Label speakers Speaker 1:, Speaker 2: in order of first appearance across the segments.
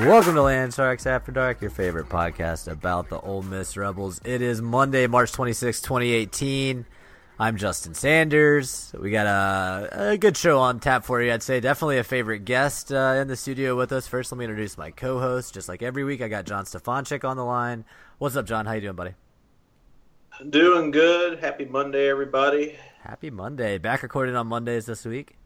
Speaker 1: Welcome to Land Sharks After Dark, your favorite podcast about the Ole Miss Rebels. It is Monday, March 26, 2018. I'm Justin Sanders. We got a, a good show on tap for you, I'd say. Definitely a favorite guest uh, in the studio with us. First, let me introduce my co-host. Just like every week, I got John Stefanchik on the line. What's up, John? How you doing, buddy?
Speaker 2: Doing good. Happy Monday, everybody.
Speaker 1: Happy Monday. Back recording on Mondays this week.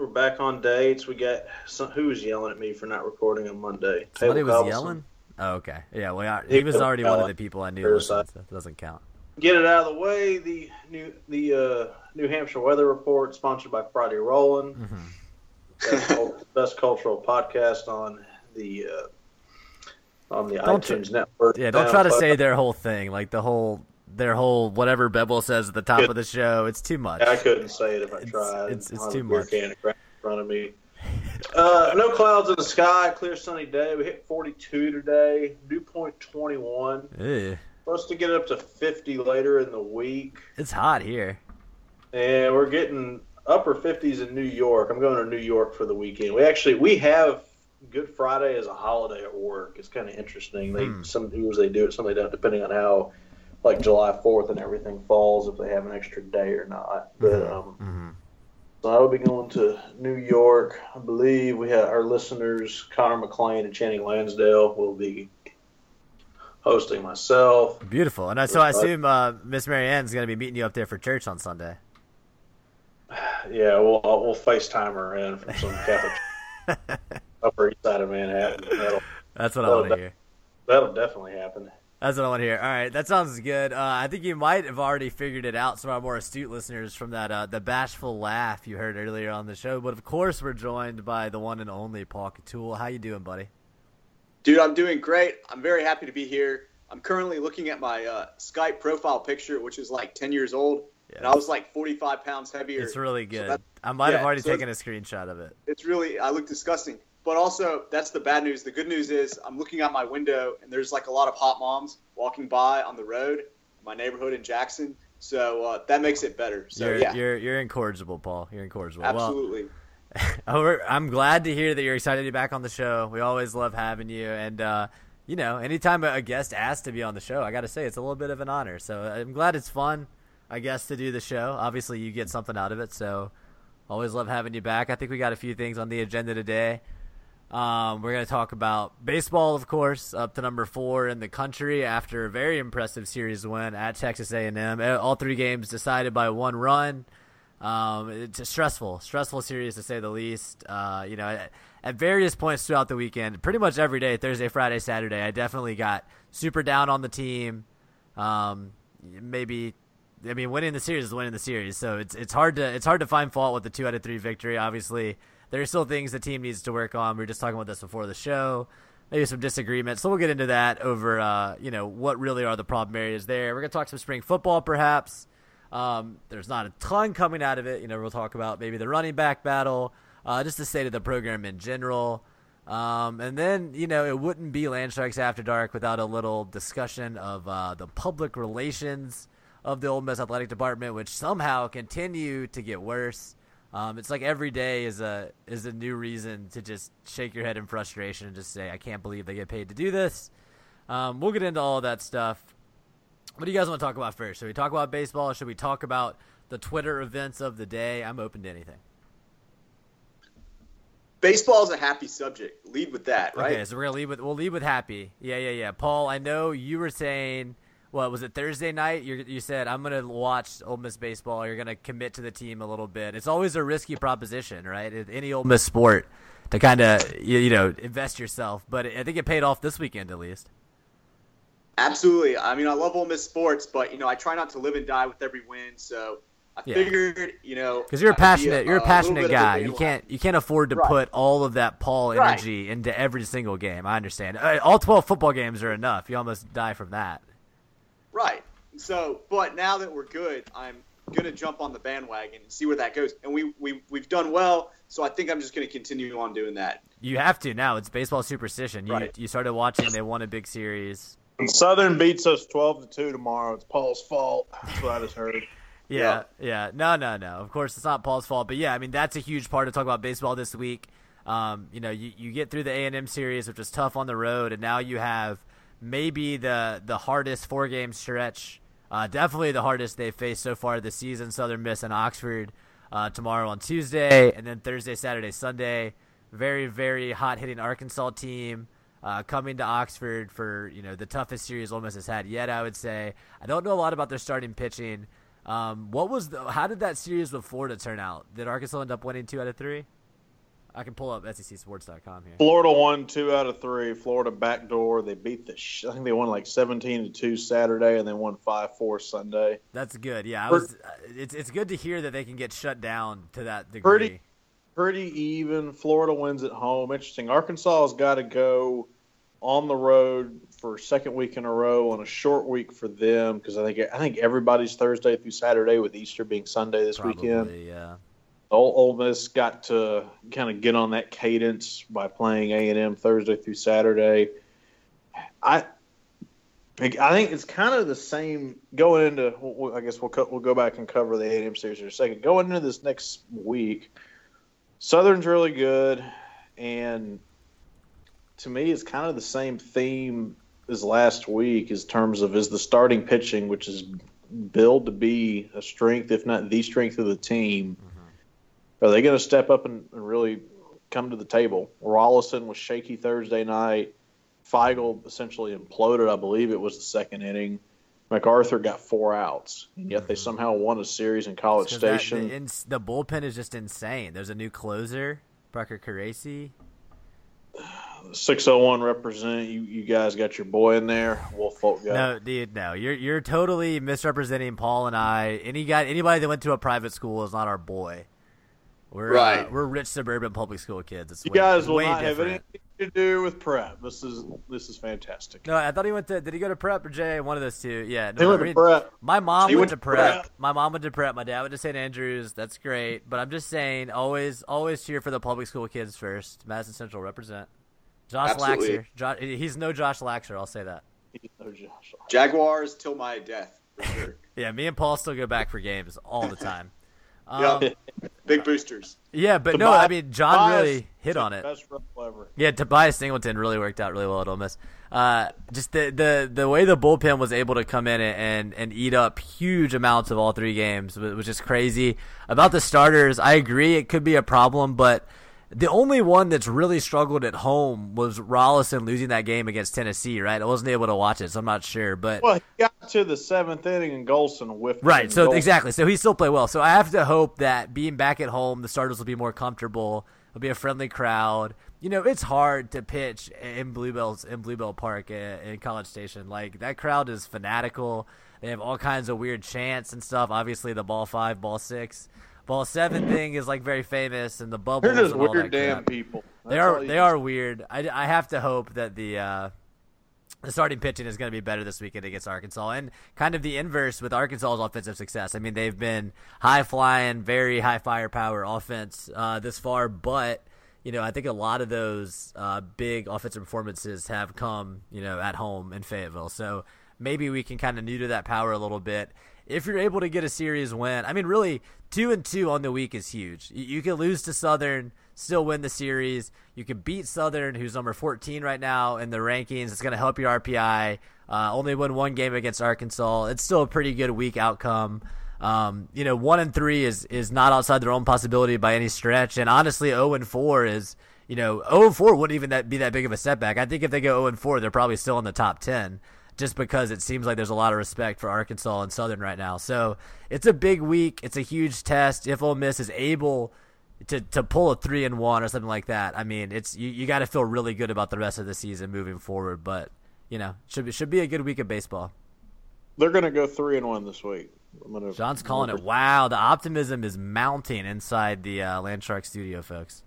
Speaker 2: We're back on dates. We got some, who was yelling at me for not recording on Monday?
Speaker 1: Somebody was yelling? Oh, okay. Yeah, well, he was already one of the people I knew listened, so it doesn't count.
Speaker 2: Get it out of the way. The new the uh, New Hampshire weather report, sponsored by Friday Rolling.
Speaker 1: Mm-hmm.
Speaker 2: best, best cultural podcast on the uh, on the
Speaker 1: Don't tr-
Speaker 2: iTunes network.
Speaker 1: Yeah, don't try to say their whole thing, like the whole their whole whatever Bevel says at the top
Speaker 2: Good.
Speaker 1: of the show. It's too much.
Speaker 2: I couldn't say it if I tried.
Speaker 1: it's- it's
Speaker 2: I have
Speaker 1: too much.
Speaker 2: Can in front of me. Uh, no clouds in the sky. Clear sunny day. We hit 42 today. Dew point 21.
Speaker 1: Ew.
Speaker 2: Supposed to get up to 50 later in the week,
Speaker 1: It's hot here.
Speaker 2: and we're getting upper 50s in New York. I'm going to New York for the weekend. We actually we have Good Friday as a holiday at work. It's kind of interesting. They
Speaker 1: Hmm.
Speaker 2: some years they do it, some they don't, depending on how like July 4th and everything falls if they have an extra day or not. But um,
Speaker 1: Mhm.
Speaker 2: so I will be going to New York. I believe we have our listeners, Connor McLean and Channing Lansdale, will be hosting myself.
Speaker 1: Beautiful. And I, so I assume uh, Miss Mary Ann's going to be meeting you up there for church on Sunday.
Speaker 2: Yeah, we'll we'll FaceTime her in from some Catholic Upper East Side of Manhattan. That'll
Speaker 1: That's what I want to hear.
Speaker 2: that'll definitely happen.
Speaker 1: That's what I want to hear. All right, that sounds good. Uh, I think you might have already figured it out. Some of our more astute listeners from that uh, the bashful laugh you heard earlier on the show. But of course, we're joined by the one and only Paul Catul. How you doing, buddy?
Speaker 3: Dude, I'm doing great. I'm very happy to be here. I'm currently looking at my uh, Skype profile picture, which is like 10 years old, and I was like 45 pounds heavier.
Speaker 1: It's really good.
Speaker 3: that-
Speaker 1: I might have already
Speaker 3: so
Speaker 1: taken a screenshot of it.
Speaker 3: it's really, I look disgusting. But also, that's the bad news. The good news is I'm looking out my window, and there's like a lot of hot moms walking by on the road in my neighborhood in Jackson. So uh, that makes it better. So
Speaker 1: you're,
Speaker 3: yeah,
Speaker 1: you're you're incorrigible, Paul. You're incorrigible.
Speaker 3: Absolutely.
Speaker 1: Oh, we're- I'm glad to hear that you're excited to be back on the show. We always love having you, and uh, you know, anytime a guest asks to be on the show, I got to say it's a little bit of an honor. So I'm glad it's fun, I guess, to do the show. Obviously, you get something out of it, so always love having you back. I think we got a few things on the agenda today. Um, we're going to talk about baseball, of course, up to number four in the country after a very impressive series win at Texas A&M. All three games decided by one run. Um, it's a stressful, stressful series to say the least. Uh, you know, at, at various points throughout the weekend, pretty much every day, Thursday, Friday, Saturday, I definitely got super down on the team. Um, maybe, I mean, winning the series is winning the series, so it's it's hard to it's hard to find fault with the two out of three victory. Obviously, there are still things the team needs to work on. We were just talking about this before the show. Maybe some disagreements, so we'll get into that over, uh, you know, what really are the problem areas there. We're gonna talk some spring football, perhaps. Um, there's not a ton coming out of it. You know, we'll talk about maybe the running back battle, uh, just the state of the program in general. Um, and then, you know, it wouldn't be Land Sharks After Dark without a little discussion of uh, the public relations of the Ole Miss Athletic Department, which somehow continue to get worse. Um, it's like every day is a is a new reason to just shake your head in frustration and just say, "I can't believe they get paid to do this." Um, we'll get into all of that stuff. What do you guys want to talk about first? Should we talk about baseball? Should we talk about the Twitter events of the day? I'm open to anything.
Speaker 3: baseball is a happy subject. Lead with that, right?
Speaker 1: Okay, so we're gonna lead with we'll lead with happy. Yeah, yeah, yeah. Paul, I know you were saying what was it Thursday night? You you said I'm gonna watch Ole Miss baseball. You're gonna commit to the team a little bit. It's always a risky proposition, right? Any Ole Miss sport to kind of you, you know invest yourself, but I think it paid off this weekend at least.
Speaker 3: Absolutely. I mean, I love Ole Miss sports, but you know, I try not to live and die with every win. So I
Speaker 1: Yeah.
Speaker 3: figured, you know,
Speaker 1: Because you're a passionate, you're a passionate
Speaker 3: a
Speaker 1: guy. You can't, you can't afford to
Speaker 3: Right.
Speaker 1: put all of that Paul
Speaker 3: Right.
Speaker 1: energy into every single game. I understand. Uh, All twelve football games are enough. You almost die from that.
Speaker 3: Right. So, but now that we're good, I'm gonna jump on the bandwagon and see where that goes. And we we we've done well, so I think I'm just gonna continue on doing that.
Speaker 1: You have to now. It's baseball superstition. You
Speaker 3: Right.
Speaker 1: you started watching. They won a big series.
Speaker 2: Southern beats us twelve to two tomorrow. It's Paul's fault. That's what I just heard.
Speaker 1: Yeah, yeah. No, no, no. Of course, it's not Paul's fault. But yeah, I mean, that's a huge part to talk about baseball this week. Um, you know, you, you get through the A and M series, which was tough on the road, and now you have maybe the the hardest four game stretch. Uh, definitely the hardest they've faced so far this season. Southern Miss and Oxford uh, tomorrow on Tuesday, and then Thursday, Saturday, Sunday. Very, very hot hitting Arkansas team. Uh, coming to Oxford for you know the toughest series Ole Miss has had yet, I would say. I don't know a lot about their starting pitching. Um, what was the? How did that series with Florida turn out? Did Arkansas end up winning two out of three? I can pull up SECSports.com here.
Speaker 2: Florida won two out of three. Florida backdoor. They beat the. Sh- I think they won like seventeen to two Saturday, and they won five four Sunday.
Speaker 1: That's good. Yeah, I was. uh, It's it's good to hear that they can get shut down to that degree.
Speaker 2: Pretty- Pretty even. Florida wins at home. Interesting. Arkansas has got to go on the road for second week in a row on a short week for them because I think I think everybody's Thursday through Saturday with Easter being Sunday this weekend.
Speaker 1: Yeah.
Speaker 2: Ole, Ole Miss got to kind of get on that cadence by playing A and M Thursday through Saturday. I, I think it's kind of the same going into. I guess we'll we'll go back and cover the A and M series in a second. Going into this next week, Southern's really good, and to me, it's kind of the same theme as last week, in terms of is the starting pitching, which is billed to be a strength, if not the strength of the team. Mm-hmm. Are they going to step up and, and really come to the table? Rolison was shaky Thursday night. Feigl essentially imploded. I believe it was the second inning. McArthur got four outs, and yet they mm-hmm. somehow won a series in College
Speaker 1: 'Cause that-
Speaker 2: Station.
Speaker 1: the, the bullpen is just insane. There's a new closer, Parker Caracci.
Speaker 2: 601 represent you. You guys got your boy in there. Woolfolk guy.
Speaker 1: No, dude, no. You're you're totally misrepresenting Paul and I. Any guy, anybody that went to a private school is not our boy. We're uh, we're rich suburban public school kids. It's
Speaker 2: you
Speaker 1: way,
Speaker 2: guys will
Speaker 1: way
Speaker 2: not have anything to do with prep. This is this is fantastic.
Speaker 1: No, I thought he went to. Did he go to prep or Jay? One of those two. Yeah.
Speaker 2: He
Speaker 1: no,
Speaker 2: went
Speaker 1: I
Speaker 2: to prep.
Speaker 1: My mom went,
Speaker 2: went
Speaker 1: to
Speaker 2: to
Speaker 1: prep.
Speaker 2: prep.
Speaker 1: My mom went to prep. My dad went to St. Andrews. That's great. But I'm just saying, always, always cheer for the public school kids first. Madison Central represent. Josh
Speaker 3: Absolutely.
Speaker 1: Laxer. Jo- he's no Josh Laxer. I'll say that.
Speaker 2: Oh, Josh.
Speaker 3: Jaguars till my death, for sure.
Speaker 1: Yeah, me and Paul still go back for games all the time.
Speaker 3: Yeah,
Speaker 1: Um,
Speaker 3: big boosters.
Speaker 1: yeah, but no, I mean John
Speaker 2: Tobias
Speaker 1: really hit on it.
Speaker 2: Best ever.
Speaker 1: Yeah, Tobias Singleton really worked out really well at Ole Miss. Uh, just the, the the way the bullpen was able to come in and and eat up huge amounts of all three games was was just crazy. About the starters, I agree it could be a problem, but the only one that's really struggled at home was Rolison losing that game against Tennessee. Right, I wasn't able to watch it, so I'm not sure. But
Speaker 2: Well, he got to the seventh inning and Golsan whiffed.
Speaker 1: Right. So
Speaker 2: Golsan-
Speaker 1: exactly. So he still played well. So I have to hope that being back at home, the starters will be more comfortable. It'll be a friendly crowd. You know, it's hard to pitch in Bluebells in Blue Bell Park in, in College Station. Like that crowd is fanatical. They have all kinds of weird chants and stuff. Obviously, the ball five, ball six, ball seven thing is like very famous, and the bubbles
Speaker 2: They're just weird damn
Speaker 1: crap.
Speaker 2: people.
Speaker 1: They
Speaker 2: That's all
Speaker 1: are they are weird. I, I have to hope that the uh, the starting pitching is going to be better this weekend against Arkansas, and kind of the inverse with Arkansas's offensive success. I mean, they've been high flying, very high firepower offense uh, this far, but you know, I think a lot of those uh, big offensive performances have come, you know, at home in Fayetteville. So maybe we can kind of neuter that power a little bit. If you're able to get a series win, I mean, really, two and two on the week is huge. You, you can lose to Southern, still win the series. You can beat Southern, who's number 14 right now in the rankings. It's going to help your RPI. Uh, only win one game against Arkansas. It's still a pretty good week outcome. Um, you know, one and three is is not outside their own possibility by any stretch, and honestly, zero and four is you know, 0 and 4 wouldn't even that be that big of a setback. I think if they go 0 and 4, they're probably still in the top 10 just because it seems like there's a lot of respect for Arkansas and Southern right now. So it's a big week. It's a huge test. If Ole Miss is able to, to pull a three and one or something like that, I mean, it's you, you got to feel really good about the rest of the season moving forward. But you know, should be, should be a good week of baseball.
Speaker 2: They're going to go three and one this week. Gonna,
Speaker 1: John's calling it. Wow, the optimism is mounting inside the uh, Landshark studio, folks.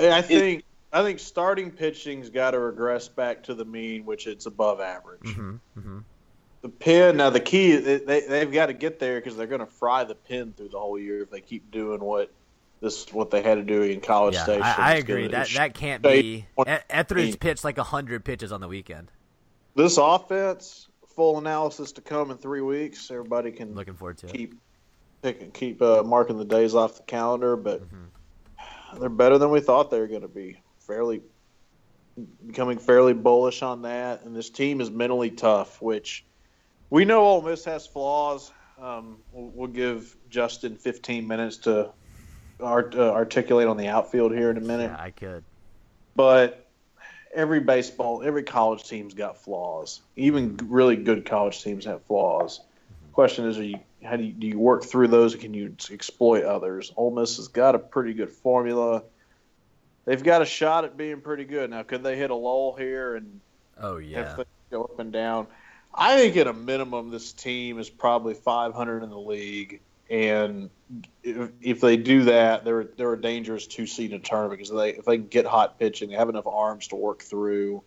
Speaker 2: I think I think starting pitching's got to regress back to the mean, which it's above average.
Speaker 1: Mm-hmm, mm-hmm.
Speaker 2: The pin now the key they they've got to get there because they're going to fry the pin through the whole year if they keep doing what this what they had to do in College
Speaker 1: Yeah,
Speaker 2: Station.
Speaker 1: I, I agree. That that can't be.
Speaker 2: Ethridge
Speaker 1: pitched like hundred pitches on the weekend.
Speaker 2: This offense, full analysis to come in three weeks. Everybody can
Speaker 1: Looking forward to it.
Speaker 2: keep pick, keep uh, marking the days off the calendar, but
Speaker 1: Mm-hmm.
Speaker 2: they're better than we thought they were going to be. Fairly becoming fairly bullish on that, and this team is mentally tough, which we know Ole Miss has flaws. Um, we'll, we'll give Justin 15 minutes to art, uh, articulate on the outfield here in a minute,
Speaker 1: Yeah, I could.
Speaker 2: but every baseball, every college team's got flaws. Even really good college teams have flaws. Question is, are you how do you, do you work through those? Can you exploit others? Ole Miss has got a pretty good formula. They've got a shot at being pretty good. Now, could they hit a lull here and
Speaker 1: Oh yeah.
Speaker 2: go up and down? I think at a minimum, this team is probably 500 in the league, and if, if they do that, they're they're a dangerous two seed in a tournament because they if they can get hot pitching, they have enough arms to work through.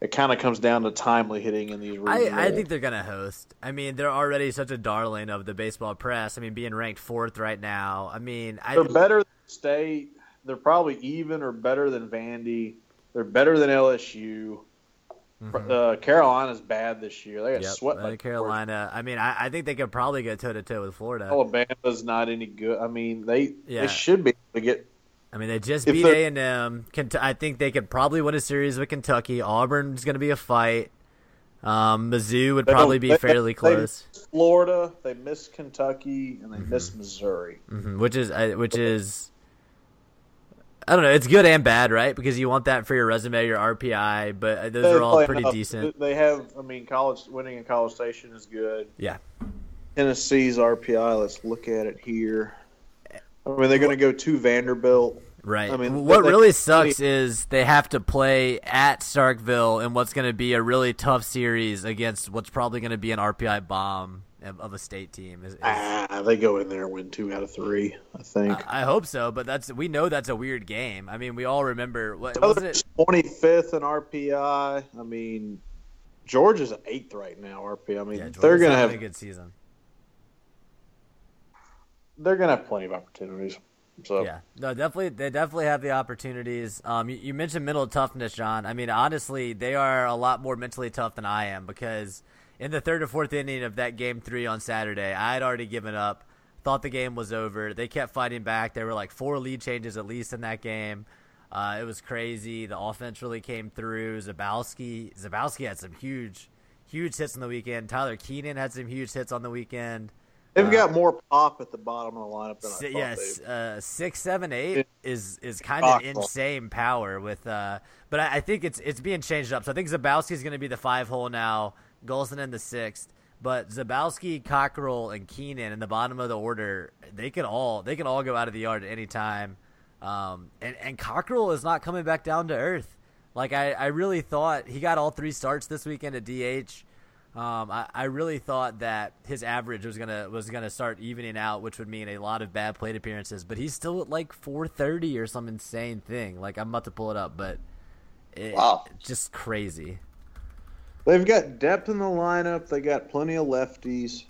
Speaker 2: It kind of comes down to timely hitting in these.
Speaker 1: I, I think they're gonna host. I mean, they're already such a darling of the baseball press. I mean, being ranked fourth right now. I mean, I
Speaker 2: They're better than State. They're probably even or better than Vandy. They're better than LSU. Uh, Carolina's bad this year. They got
Speaker 1: Mm-hmm. Yep,
Speaker 2: swept
Speaker 1: uh,
Speaker 2: by
Speaker 1: Carolina. I mean, I, I think they could probably go toe to toe with Florida.
Speaker 2: Alabama's not any good. I mean, they
Speaker 1: Yeah.
Speaker 2: they should be able to get.
Speaker 1: I mean, they just beat A and M. I think they could probably win a series with Kentucky. Auburn's going to be a fight. Um, Mizzou would probably be
Speaker 2: they-
Speaker 1: fairly
Speaker 2: they
Speaker 1: close,
Speaker 2: miss Florida, they miss Kentucky, and they
Speaker 1: Mm-hmm.
Speaker 2: miss Missouri.
Speaker 1: hmm which is uh, which is. I don't know. It's good and bad, right? Because you want that for your resume, your RPI, but uh, those
Speaker 2: They
Speaker 1: are all pretty
Speaker 2: enough-
Speaker 1: decent.
Speaker 2: They have. I mean, college winning in College Station is good.
Speaker 1: Yeah.
Speaker 2: Tennessee's RPI. Let's look at it here. I mean, they're going to go to Vanderbilt.
Speaker 1: Right.
Speaker 2: I mean,
Speaker 1: what
Speaker 2: they-
Speaker 1: really sucks is they have to play at Starkville in what's going to be a really tough series against what's probably going to be an RPI bomb of a state team. Is, is-
Speaker 2: Ah, they go in there and win two out of three. I think.
Speaker 1: I hope so, but that's we know that's a weird game. I mean, we all remember what wasn't it?
Speaker 2: Twenty fifth in RPI. I mean, Georgia's eighth right now. RPI. I mean,
Speaker 1: Yeah,
Speaker 2: they're gonna have
Speaker 1: a good season.
Speaker 2: they're gonna have plenty of opportunities. So
Speaker 1: Yeah, no, definitely, they definitely have the opportunities. Um, you, you mentioned mental toughness, John. I mean, honestly, they are a lot more mentally tough than I am because in the third or fourth inning of that game three on Saturday, I had already given up. Thought the game was over. They kept fighting back. There were like four lead changes at least in that game. Uh, it was crazy. The offense really came through. Zabowski, Zabowski had some huge, huge hits on the weekend. Tyler Keenan had some huge hits on the weekend.
Speaker 2: they've got more pop at the bottom of the lineup than I
Speaker 1: Si-
Speaker 2: thought.
Speaker 1: yes, uh, six, seven, eight is is kind of insane power with. Uh, but I, I think it's it's being changed up. So I think Zabowski's going to be the five hole now. Golsan in the sixth. But Zabowski, Cockrell, and Keenan in the bottom of the order, they can all they can all go out of the yard at any time. Um, and and Cockrell is not coming back down to earth. Like I, I really thought he got all three starts this weekend at DH. Um, I, I really thought that his average was gonna was gonna start evening out, which would mean a lot of bad plate appearances. But he's still at like 430 or some insane thing. Like I'm about to pull it up, but it,
Speaker 3: Wow.
Speaker 1: just crazy.
Speaker 2: They've got depth in the lineup. They got plenty of lefties.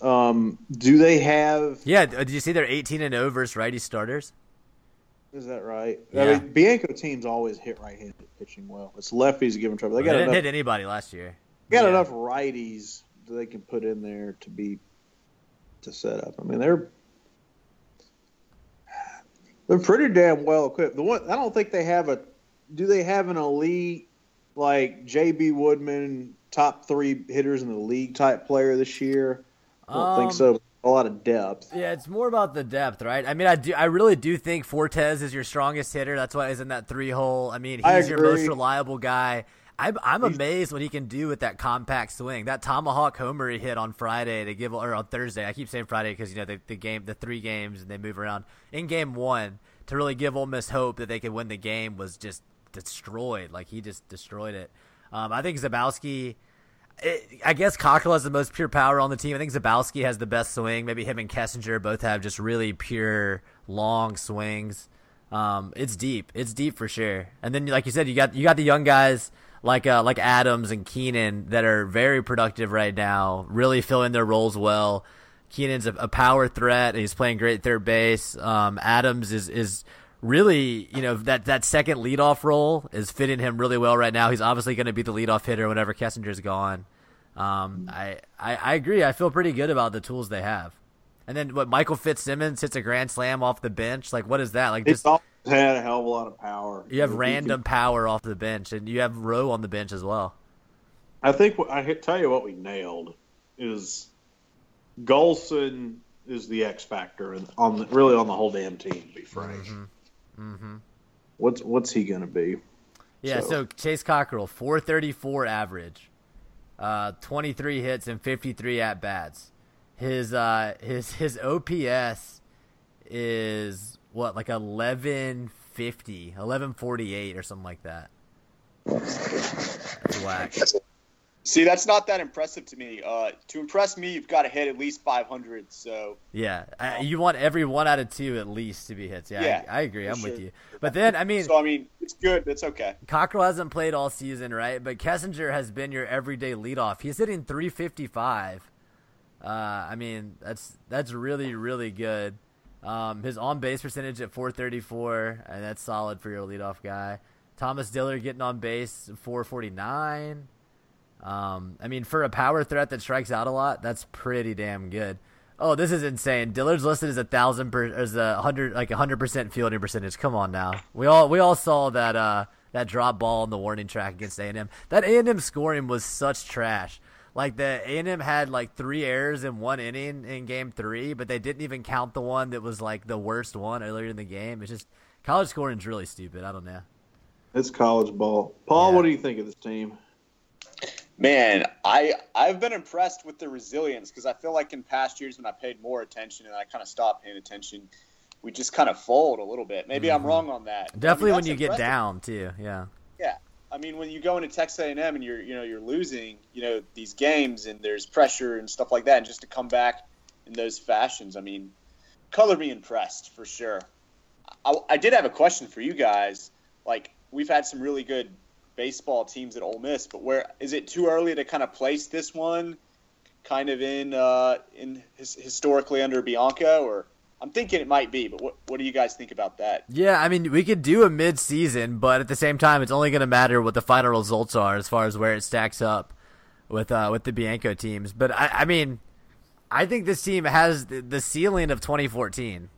Speaker 2: Um, do they have?
Speaker 1: Yeah, uh, did you see they're 18 and 0 versus righty starters?
Speaker 2: Is that right?
Speaker 1: Yeah.
Speaker 2: I mean, Bianco teams always hit right-handed pitching well. It's lefties giving trouble. They
Speaker 1: They
Speaker 2: got
Speaker 1: didn't
Speaker 2: enough.
Speaker 1: hit anybody last year.
Speaker 2: got
Speaker 1: Yeah.
Speaker 2: enough righties that they can put in there to be to set up. I mean, they're they're pretty damn well equipped. The one I don't think they have a. Do they have an elite like JB Woodman, top three hitters in the league type player this year? I don't think
Speaker 1: Um,
Speaker 2: so. a lot of depth.
Speaker 1: Yeah, it's more about the depth, right? I mean, I do, I really do think Fortes is your strongest hitter. That's why he's in that three hole. I mean,
Speaker 2: I
Speaker 1: he's your most reliable guy. I'm, I'm amazed what he can do with that compact swing. That tomahawk homer he hit on Friday to give, or on Thursday. I keep saying Friday because you know the, the game, the three games, and they move around. In game one, to really give Ole Miss hope that they could win the game was just destroyed. Like he just destroyed it. Um, I think Zabowski. I guess Cockrell has the most pure power on the team. I think Zabowski has the best swing. Maybe him and Kessinger both have just really pure long swings. Um, it's deep. It's deep for sure. And then, like you said, you got you got the young guys like uh, like Adams and Keenan that are very productive right now, really filling their roles well. Keenan's a, a power threat. And he's playing great third base. Um, Adams is is really, you know, that that second leadoff role is fitting him really well right now. He's obviously going to be the leadoff hitter whenever Kessinger's gone. Um, I, I I agree. I feel pretty good about the tools they have. And then what? Michael Fitzsimmons hits a grand slam off the bench. Like, what is that? Like, just
Speaker 2: had a hell of a lot of power.
Speaker 1: you have random
Speaker 2: can-
Speaker 1: power off the bench, and you have Rowe on the bench as well.
Speaker 2: I think what- I tell you what we nailed is Golsan is the X factor and on the, really on the whole damn team. To be frank,
Speaker 1: Mm-hmm.
Speaker 2: What's what's he going to be?
Speaker 1: Yeah, so,
Speaker 2: So-
Speaker 1: Chase Cockrell, 434 average, uh, 23 hits and 53 at bats. His uh, his his OPS is what like 1150, 1148 or something like that. That's whack.
Speaker 3: See, that's not that impressive to me. Uh, to impress me, you've got to hit at least 500. So
Speaker 1: Yeah, I, you want every one out of two at least to be hits. Yeah,
Speaker 3: Yeah,
Speaker 1: I, I agree. I'm with you. But then, I mean,
Speaker 3: So I mean, it's good. It's okay.
Speaker 1: Cockrell hasn't played all season, right? But Kessinger has been your everyday leadoff. He's hitting 355. Uh, I mean, that's that's really really good. Um, his on base percentage at 434, and that's solid for your leadoff guy. Thomas Dillard getting on base 449. Um, I mean, for a power threat that strikes out a lot, that's pretty damn good. Oh, this is insane. Dillard's listed as a thousand per, as a hundred like a hundred percent fielding percentage. Come on now, we all we all saw that uh that drop ball on the warning track against A and M. That A and M scoring was such trash. Like the A and M had like three errors in one inning in game three, but they didn't even count the one that was like the worst one earlier in the game. It's just college scoring is really stupid. I don't know.
Speaker 2: It's college ball. Paul,
Speaker 1: Yeah.
Speaker 2: what do you think of this team?
Speaker 3: Man, I I've been impressed with the resilience because I feel like in past years when I paid more attention and I kind of stopped paying attention, we just kind of fold a little bit. Maybe I'm mm-hmm. wrong on that. But, I mean,
Speaker 1: Definitely when you get down too. Yeah.
Speaker 3: Yeah, I mean when you go into Texas A&M and you're you know you're losing you know these games and there's pressure and stuff like that, and just to come back in those fashions, I mean, color me impressed for sure. I, I did have a question for you guys. Like we've had some really good baseball teams at Ole Miss, but where is it too early to kind of place this one, kind of in uh, in his, historically under Bianco, or I'm thinking it might be, but what what do you guys think about that?
Speaker 1: Yeah, I mean, we could do a mid-season, but at the same time, it's only going to matter what the final results are as far as where it stacks up with uh, with the Bianco teams. But I, I mean, I think this team has the, the ceiling of 2014.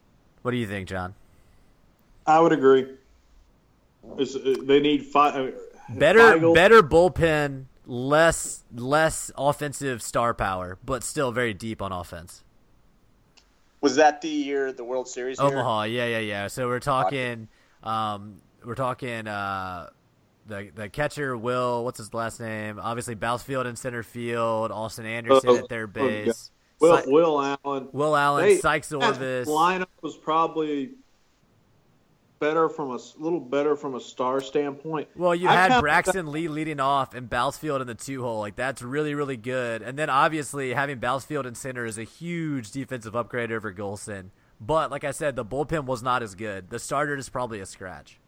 Speaker 1: What do you think, John?
Speaker 2: I would agree. It's, uh, they need five.
Speaker 1: Better,
Speaker 2: Feigl-
Speaker 1: better bullpen, less less offensive star power, but still very deep on offense.
Speaker 3: Was that the year the World Series? year?
Speaker 1: Omaha, yeah, yeah, yeah. So we're talking, um, we're talking, uh, the the catcher Will, what's his last name? Obviously, Bousfield in center field, Austin Anderson
Speaker 2: Oh,
Speaker 1: at third
Speaker 2: oh,
Speaker 1: base,
Speaker 2: Will,
Speaker 1: Si-
Speaker 2: Will Allen.
Speaker 1: Will Allen,
Speaker 2: They-
Speaker 1: Sykes
Speaker 2: that
Speaker 1: Orvis.
Speaker 2: lineup was probably better from a little better from a star standpoint.
Speaker 1: Well, you
Speaker 2: I
Speaker 1: had Braxton Lee leading off and Bousfield in the two hole. Like that's really, really good. And then obviously having Bousfield in center is a huge defensive upgrade over Golsan. But like I said, the bullpen was not as good. The starter is probably a scratch.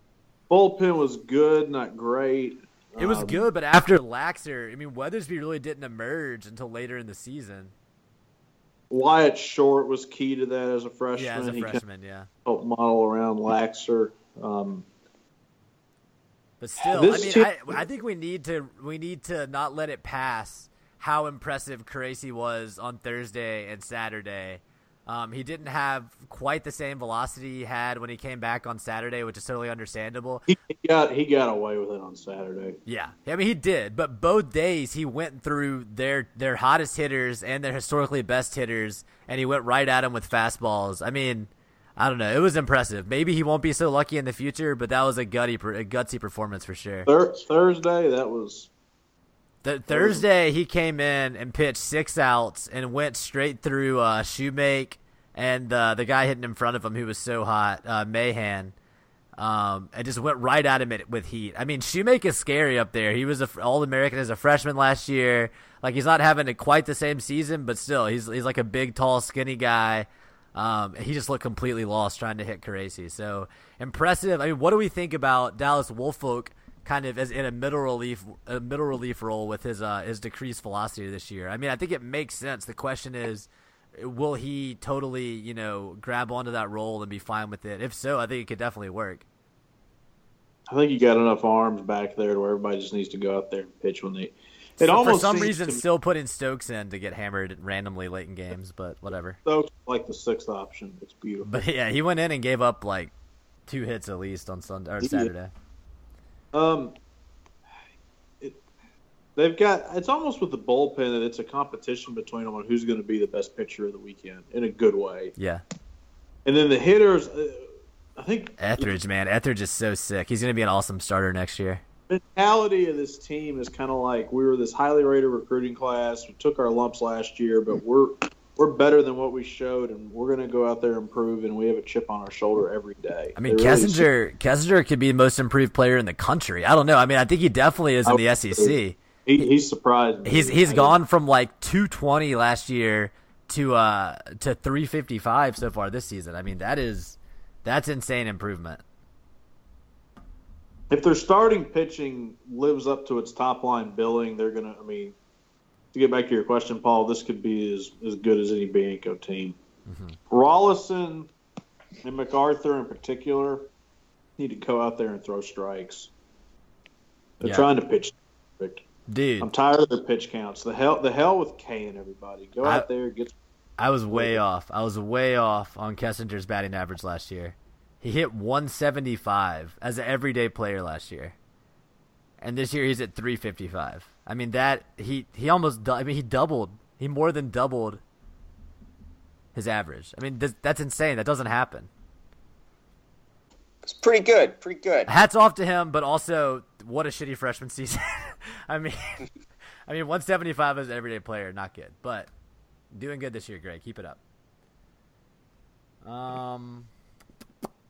Speaker 2: Bullpen was good, not great.
Speaker 1: It was
Speaker 2: Um,
Speaker 1: good, but after Laxer, I mean, Weathersby really didn't emerge until later in the season.
Speaker 2: Wyatt Short was key to that as a freshman.
Speaker 1: Yeah, as a freshman, yeah.
Speaker 2: helped model around Laxer. Um,
Speaker 1: But still, I mean,
Speaker 2: team-
Speaker 1: I, I think we need to we need to not let it pass how impressive Caracci was on Thursday and Saturday. Um, he didn't have quite the same velocity he had when he came back on Saturday, which is totally understandable.
Speaker 2: He, got he got away with it on Saturday.
Speaker 1: Yeah, I mean he did, but both days he went through their their hottest hitters and their historically best hitters, and he went right at them with fastballs. I mean, I don't know, it was impressive. Maybe he won't be so lucky in the future, but that was a gutty, a gutsy performance for sure.
Speaker 2: Thur- Thursday, that was
Speaker 1: Th- Thursday he came in and pitched six outs and went straight through uh, Shewmake and uh, the guy hitting in front of him who was so hot, uh, Mahan. Um, and just went right at him with heat. I mean, Shewmake is scary up there. He was a All American as a freshman last year. Like he's not having a, quite the same season, but still, he's he's like a big, tall, skinny guy. Um, he just looked completely lost trying to hit Caracci. So impressive. I mean, what do we think about Dallas Woolfolk kind of as in a middle relief a middle relief role with his uh, his decreased velocity this year? I mean, I think it makes sense. The question is, will he totally you know grab onto that role and be fine with it? If so, I think it could definitely work.
Speaker 2: I think you got enough arms back there to where everybody just needs to go out there and pitch when they. It
Speaker 1: So
Speaker 2: almost
Speaker 1: for some reason, still putting Stokes in to get hammered randomly late in games, but whatever.
Speaker 2: Stokes like the sixth option. It's beautiful.
Speaker 1: But yeah, he went in and gave up like two hits at least on Sunday or
Speaker 2: Yeah.
Speaker 1: Saturday.
Speaker 2: Um, it, they've got. It's almost with the bullpen that it's a competition between them on who's going to be the best pitcher of the weekend in a good way.
Speaker 1: Yeah,
Speaker 2: And then the hitters, uh, I think
Speaker 1: Ethridge, man, Ethridge is so sick. He's gonna be an awesome starter next year.
Speaker 2: the mentality of this team is kind of like we were this highly rated recruiting class. We took our lumps last year, but we're we're better than what we showed, and we're going to go out there and prove. And we have a chip on our shoulder every day.
Speaker 1: I mean,
Speaker 2: They really-
Speaker 1: Kessinger, Kessinger could be the most improved player in the country. I don't know. I mean, I think he definitely is in the SEC.
Speaker 2: He, he's surprised. me.
Speaker 1: He's he's gone from like 220 last year to uh to 355 so far this season. I mean, that is that's insane improvement.
Speaker 2: If their starting pitching lives up to its top line billing, they're going to. I mean, to get back to your question, Paul, this could be as as good as any Bianco team.
Speaker 1: Mm-hmm.
Speaker 2: Rolison and McArthur in particular need to go out there and throw strikes. They're
Speaker 1: Yeah.
Speaker 2: trying to pitch. perfect.
Speaker 1: Dude,
Speaker 2: I'm tired of their pitch counts. The hell, the hell with K and everybody. Go
Speaker 1: I-
Speaker 2: out there, get.
Speaker 1: I was way off. I was way off on Kessinger's batting average last year. He hit 175 as an everyday player last year, and this year he's at 355. I mean that he he almost I mean he doubled. He more than doubled his average. I mean th- that's insane. That doesn't happen.
Speaker 3: It's pretty good. Pretty good.
Speaker 1: Hats off to him, but also what a shitty freshman season. I mean, I mean 175 as an everyday player, not good, but doing good this year. Greg, keep it up. Um.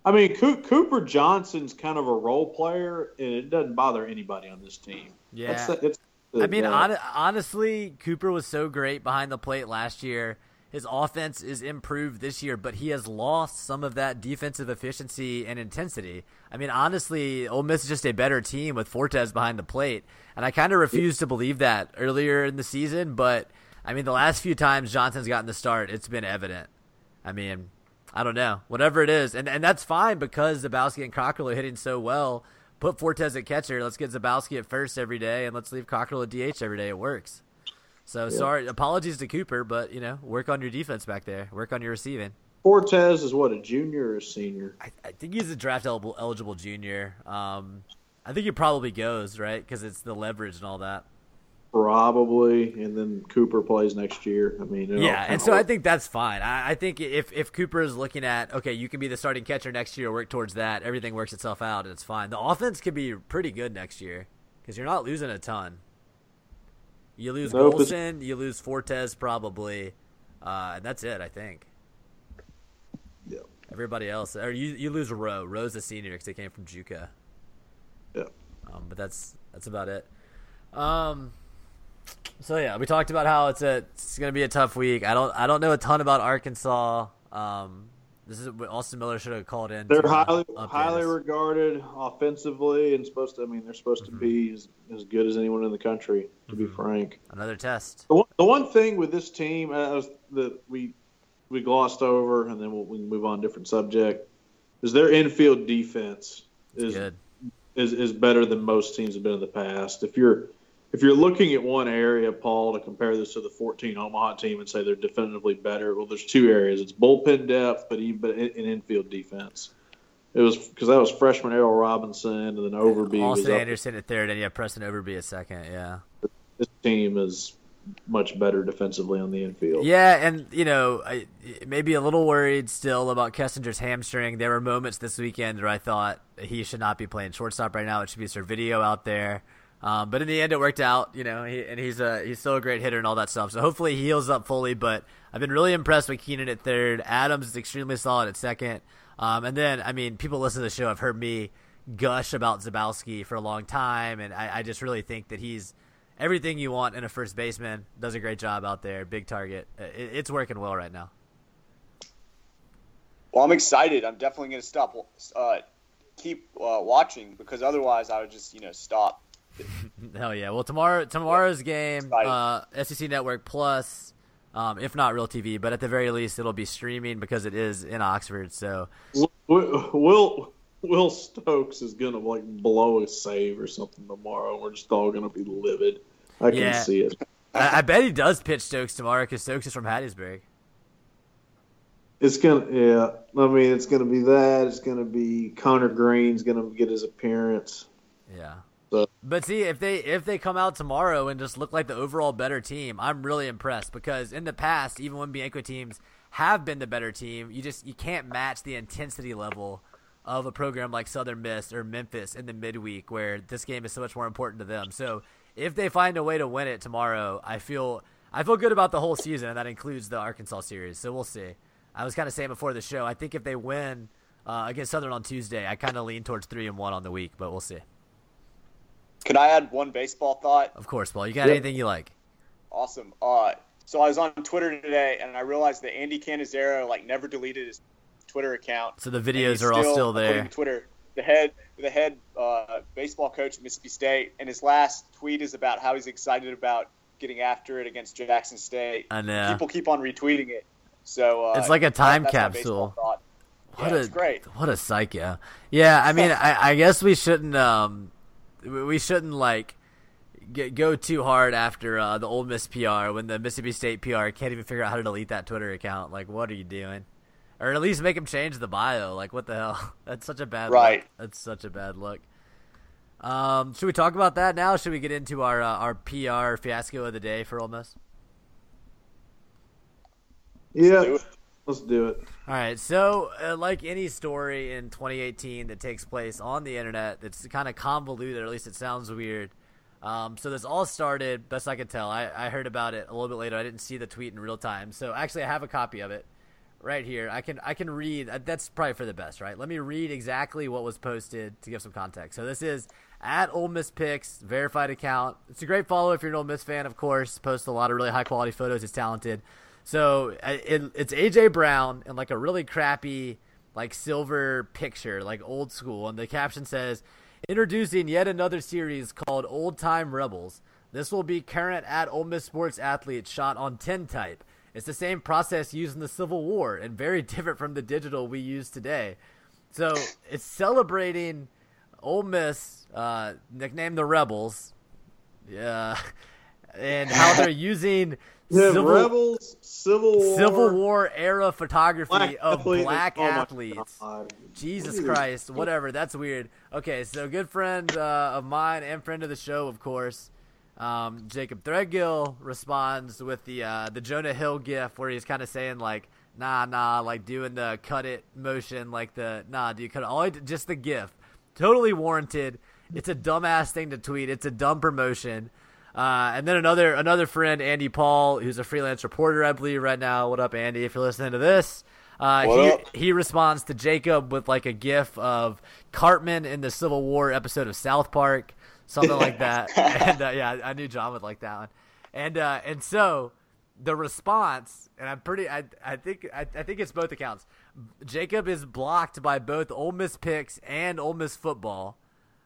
Speaker 2: I mean, Coo- Cooper Johnson's kind of a role player, and it doesn't bother anybody on this team.
Speaker 1: Yeah.
Speaker 2: That's- it's-
Speaker 1: I mean, hon- honestly, Cooper was so great behind the plate last year. His offense is improved this year, but he has lost some of that defensive efficiency and intensity. I mean, honestly, Ole Miss is just a better team with Fortes behind the plate, and I kind of refused to believe that earlier in the season. But I mean, the last few times Johnson's gotten the start, it's been evident. I mean, I don't know, whatever it is, and and that's fine because Zabowski and Cockrell are hitting so well. Put Fortes at catcher. Let's get Zabowski at first every day, and let's leave Cockrell at DH every day. It works. So sorry, apologies to Cooper, but you know, work on your defense back there. Work on your receiving.
Speaker 2: Fortes is what a junior or a senior.
Speaker 1: I, I think he's a draft eligible, eligible junior. Um, I think he probably goes right because it's the leverage and all that.
Speaker 2: Probably, and then Cooper plays next year. I mean,
Speaker 1: Yeah, and so I think that's fine. I, I think if if Cooper is looking at okay, you can be the starting catcher next year, work towards that. Everything works itself out, and it's fine. The offense could be pretty good next year because you're not losing a ton. You lose
Speaker 2: Nope,
Speaker 1: Golsan, you lose Fortes probably, uh, and that's it. I think
Speaker 2: yeah,
Speaker 1: everybody else, or you you lose Rowe. Rowe's a senior because they came from JUCO.
Speaker 2: yeah.
Speaker 1: Um, but that's that's about it. Um, so yeah, we talked about how it's a it's gonna be a tough week. I don't I don't know a ton about Arkansas. Um, this is what Austin Miller should have called in.
Speaker 2: They're highly highly
Speaker 1: us.
Speaker 2: regarded offensively, and supposed to. I mean, they're supposed
Speaker 1: Mm-hmm.
Speaker 2: to be as, as good as anyone in the country. To be frank,
Speaker 1: another test.
Speaker 2: the one, the one thing with this team uh, that we we glossed over, and then we'll, we move on a different subject, is their infield defense is
Speaker 1: Good.
Speaker 2: is is better than most teams have been in the past. If you're if you're looking at one area, Paul, to compare this to the 14 Omaha team and say they're definitively better, well, there's two areas. It's bullpen depth, but even but in in infield defense. It was because that was freshman Errol Robinson, and then Overby up.
Speaker 1: Anderson at third, and you have Preston Overby at second. Yeah.
Speaker 2: This team is much better defensively on the infield.
Speaker 1: Yeah, and you know, I, maybe a little worried still about Kessinger's hamstring. There were moments this weekend where I thought he should not be playing shortstop right now. It should be Servideo out there. Um, but in the end, it worked out. You know, he, and he's a he's still a great hitter and all that stuff. So hopefully he heals up fully. But I've been really impressed with Keenan at third. Adams is extremely solid at second. Um, and then I mean, people listen to the show have heard me gush about Zabowski for a long time, and I, I just really think that he's everything you want in a first baseman. Does a great job out there. Big target. It, it's working well right now.
Speaker 3: Well, I'm excited. I'm definitely going to stop, uh, keep uh, watching because otherwise I would just, you know, stop.
Speaker 1: Hell yeah! Well, tomorrow tomorrow's game, uh, SEC Network Plus, um, if not Real TV, but at the very least it'll be streaming because it is in Oxford. So
Speaker 2: Will Will, Will Stokes is gonna like blow a save or something tomorrow. We're just all gonna be livid. I can
Speaker 1: Yeah.
Speaker 2: see it.
Speaker 1: I, I bet he does pitch Stokes tomorrow because Stokes is from Hattiesburg.
Speaker 2: It's gonna yeah. I mean, it's gonna be that. It's gonna be Connor Green's gonna get his appearance.
Speaker 1: Yeah. But see, if they if they come out tomorrow and just look like the overall better team, I'm really impressed because in the past, even when Bianco teams have been the better team, you just you can't match the intensity level of a program like Southern Miss or Memphis in the midweek where this game is so much more important to them. So if they find a way to win it tomorrow, I feel I feel good about the whole season, and that includes the Arkansas series. So we'll see. I was kind of saying before the show, I think if they win uh, against Southern on Tuesday, I kind of lean towards three and one on the week, but we'll see.
Speaker 3: Can I add one baseball thought?
Speaker 1: Of course, Paul. You got
Speaker 2: Yep.
Speaker 1: anything you like?
Speaker 3: Awesome. Uh, so I was on Twitter today and I realized that Andy Cannizaro like never deleted his Twitter account.
Speaker 1: So the videos
Speaker 3: he's
Speaker 1: are all still there.
Speaker 3: Twitter, the head, the head uh, baseball coach at Mississippi State, and his last tweet is about how he's excited about getting after it against Jackson State.
Speaker 1: I know.
Speaker 3: People keep on retweeting it. So uh,
Speaker 1: It's like a time
Speaker 3: that's my
Speaker 1: capsule. What
Speaker 3: yeah,
Speaker 1: a
Speaker 3: it's great.
Speaker 1: what a psycho. Yeah, I mean, I, I guess we shouldn't um we we shouldn't like get, go too hard after uh, the old Miss PR when the Mississippi State PR can't even figure out how to delete that Twitter account. Like, what are you doing? Or at least make him change the bio. Like, what the hell? That's such a bad
Speaker 3: Right.
Speaker 1: look. That's such a bad look. Um, should we talk about that now? Should we get into our uh, our PR fiasco of the day for Ole Miss?
Speaker 2: Yeah,
Speaker 3: do it.
Speaker 2: Let's do it.
Speaker 1: All right, so uh, like any story in 2018 that takes place on the internet, that's kind of convoluted, or at least it sounds weird. Um, so this all started, best I could tell. I, I heard about it a little bit later. I didn't see the tweet in real time, so actually I have a copy of it right here. I can I can read. uh, That's probably for the best, right? Let me read exactly what was posted to give some context. So this is at Ole Miss Picks verified account. It's a great follow if you're an Ole Miss fan, of course. Posts a lot of really high quality photos. It's talented. So it, it's AJ Brown in like a really crappy like silver picture, like old school, and the caption says, "Introducing yet another series called Old Time Rebels. This will be current at Ole Miss sports athletes shot on tintype. It's the same process used in the Civil War and very different from the digital we use today. So it's celebrating Ole Miss, uh, nicknamed the Rebels, yeah, and how they're using."
Speaker 2: Yeah,
Speaker 1: Civil-
Speaker 2: Rebels, Civil War,
Speaker 1: Civil War era photography
Speaker 2: black
Speaker 1: of black
Speaker 2: Oh
Speaker 1: athletes.
Speaker 2: God.
Speaker 1: Jesus Christ, whatever. That's weird. Okay, so good friend uh, of mine and friend of the show, of course, um, Jacob Threadgill responds with the uh, the Jonah Hill gif where he's kind of saying like, "Nah, nah," like doing the cut it motion, like the "Nah, do you cut it?" All I did, just the gif, totally warranted. It's a dumbass thing to tweet. It's a dumb promotion. Uh, and then another another friend, Andy Paul, who's a freelance reporter, I believe, right now. What up, Andy? If you're listening to this, uh, he,
Speaker 3: up?
Speaker 1: he responds to Jacob with like a gif of Cartman in the Civil War episode of South Park, something like that. And uh, yeah, I knew John would like that one. And uh, and so the response, and I'm pretty, I I think I, I think it's both accounts. Jacob is blocked by both Ole Miss picks and Ole Miss football.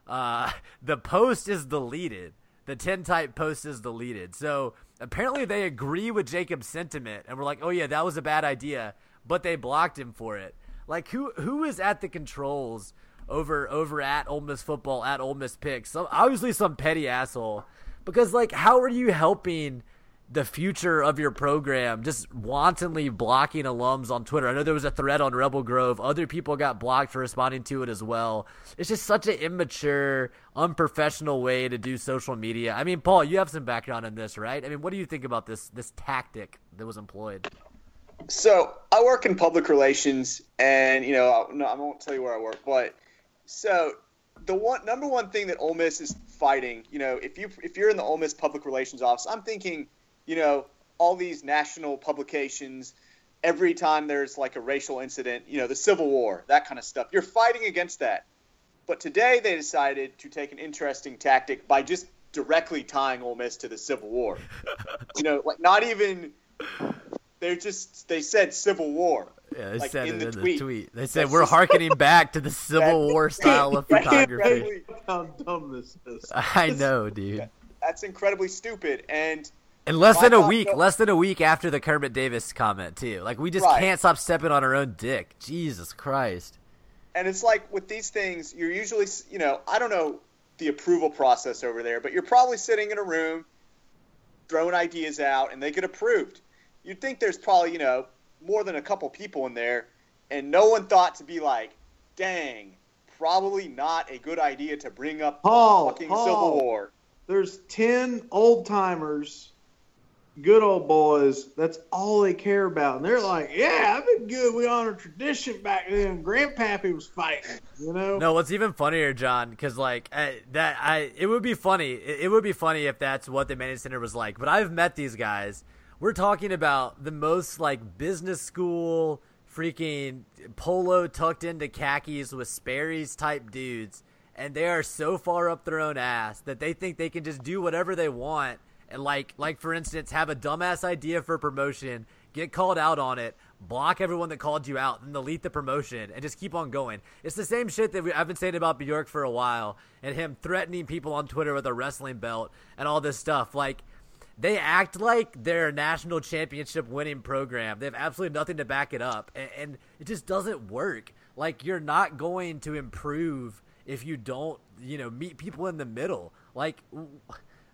Speaker 1: Uh, the post is deleted. The tintype post is deleted. So apparently they agree with Jacob's sentiment and we're like, oh yeah, that was a bad idea, but they blocked him for it. Like who who is at the controls over over at Ole Miss football at Ole Miss picks? Some obviously some petty asshole. because like how are you helping the future of your program just wantonly blocking alums on Twitter. I know there was a thread on Rebel Grove. Other people got blocked for responding to it as well. It's just such an immature, unprofessional way to do social media. I mean, Paul, you have some background in this, right? I mean, what do you think about this this tactic that was employed?
Speaker 3: So I work in public relations, and you know, no, I won't tell you where I work, but so the one number one thing that Ole Miss is fighting, you know, if you if you're in the Ole Miss public relations office, I'm thinking you know, all these national publications, every time there's like a racial incident, you know, the Civil War, that kind of stuff. You're fighting against that. But today they decided to take an interesting tactic by just directly tying Ole Miss to the Civil War. you know, like not even they're just they said Civil War.
Speaker 1: Yeah, they
Speaker 3: like,
Speaker 1: said
Speaker 3: in
Speaker 1: it
Speaker 3: the
Speaker 1: in
Speaker 3: tweet.
Speaker 1: the tweet. They said we're
Speaker 3: just-
Speaker 1: harkening back to the Civil War style of photography.
Speaker 2: How dumb this is.
Speaker 1: I know, dude.
Speaker 3: That's incredibly stupid. And
Speaker 1: And less than a
Speaker 3: thought-
Speaker 1: week, less than a week after the Kermit Davis comment too. Like we just
Speaker 3: Right.
Speaker 1: can't stop stepping on our own dick. Jesus Christ.
Speaker 3: and it's like with these things, you're usually, you know, I don't know the approval process over there, but you're probably sitting in a room throwing ideas out and they get approved. You'd think there's probably, you know, more than a couple people in there, and no one thought to be like, dang, probably not a good idea to bring up
Speaker 2: Paul,
Speaker 3: fucking
Speaker 2: Paul.
Speaker 3: Civil War.
Speaker 2: There's ten old timers, good old boys. That's all they care about, and they're like, "Yeah, I've been good. We honor tradition back then. Grandpappy was fighting, you know."
Speaker 1: No, what's even funnier, John, because like I, that, I it would be funny. It, it would be funny if that's what the Manning Center was like. But I've met these guys. We're talking about the most like business school, freaking polo tucked into khakis with Sperry's type dudes, and they are so far up their own ass that they think they can just do whatever they want. Like, like for instance, have a dumbass idea for promotion, get called out on it, block everyone that called you out, and delete the promotion, and just keep on going. It's the same shit that we, I've been saying about Bjork for a while, and him threatening people on Twitter with a wrestling belt and all this stuff. Like, they act like they're a national championship winning program. They have absolutely nothing to back it up, and, and it just doesn't work. Like, you're not going to improve if you don't, you know, meet people in the middle. Like,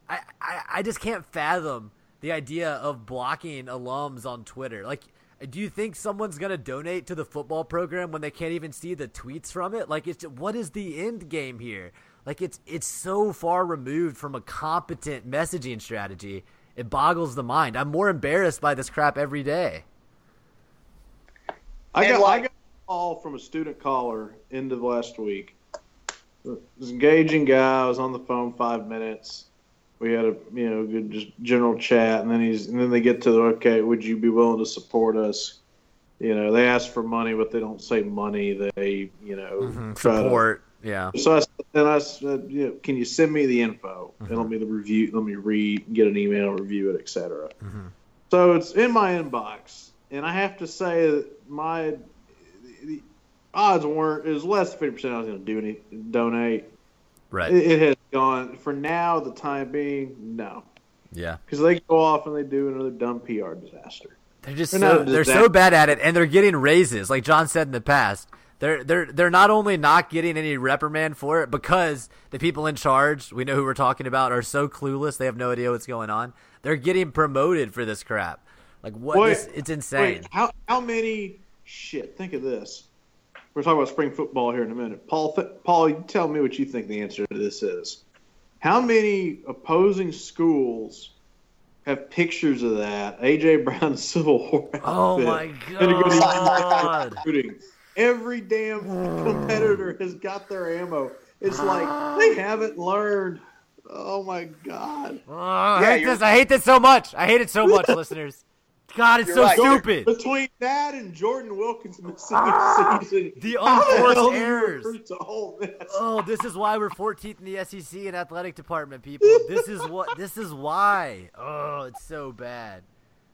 Speaker 1: I, I, I just can't fathom the idea of blocking alums on Twitter. Like, do you think someone's gonna donate to the football program when they can't even see the tweets from it? Like, it's what is the end game here? Like, it's it's so far removed from a competent messaging strategy. It boggles the mind. I'm more embarrassed by this crap every day.
Speaker 2: I got,
Speaker 3: like-
Speaker 2: I got a call from a student caller end of last week. This engaging guy. I was on the phone five minutes. We had a you know good just general chat, and then he's and then they get to the okay. Would you be willing to support us? You know, they ask for money, but they don't say money. They you know mm-hmm. to-
Speaker 1: Support, yeah.
Speaker 2: so I then I said, you know, can you send me the info and mm-hmm. let me the review, let me read, get an email, review it, etc. Mm-hmm. So it's in my inbox, and I have to say that my the odds weren't. It was less than fifty percent. I was going to do any donate.
Speaker 1: Right.
Speaker 2: It, it has gone for now. The time being, no,
Speaker 1: Yeah.
Speaker 2: because they go off and they do another dumb PR disaster.
Speaker 1: They're just
Speaker 2: They're
Speaker 1: so they're so bad at it, and they're getting raises. Like John said in the past, they're they're they're not only not getting any reprimand for it because the people in charge, we know who we're talking about, are so clueless they have no idea what's going on. They're getting promoted for this crap. Like what?
Speaker 2: Wait,
Speaker 1: this, it's insane.
Speaker 2: Wait, how how many? Shit, think of this. We're talking about spring football here in a minute. Paul, th- Paul, you tell me what you think the answer to this is. How many opposing schools have pictures of that AJ Brown Civil War outfit?
Speaker 1: Oh my
Speaker 2: And it goes-
Speaker 1: god!
Speaker 2: shooting. Every damn competitor has got their ammo. It's like they haven't learned. Oh my god.
Speaker 1: Oh, I
Speaker 3: Yeah,
Speaker 1: hate
Speaker 3: you're-
Speaker 1: this. I hate this so much. I hate it so much, listeners. God, it's
Speaker 3: You're
Speaker 1: so
Speaker 3: right.
Speaker 1: stupid.
Speaker 2: Between that and Jordan Wilkins missing
Speaker 1: Ah,
Speaker 2: season,
Speaker 1: the
Speaker 2: how
Speaker 1: unforced
Speaker 2: hell do you
Speaker 1: errors.
Speaker 2: to Ole Miss?
Speaker 1: Oh, this is why we're 14th in the SEC in athletic department, people. This is what. This is why. Oh, it's so bad.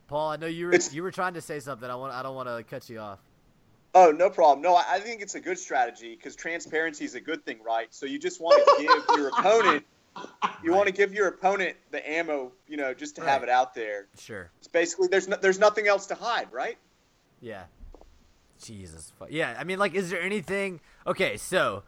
Speaker 1: Paul, I know you were
Speaker 3: It's-
Speaker 1: you were trying to say something. I want. I don't want to cut you off.
Speaker 3: Oh, no problem. No, I I think it's a good strategy because transparency is a good thing, right? So you just want to give your opponent, you want to give your opponent the ammo, you know, just to have it out there.
Speaker 1: Sure.
Speaker 3: It's basically there's no, there's nothing else to hide, right?
Speaker 1: Yeah. Jesus. Yeah. I mean, like, is there anything? Okay, so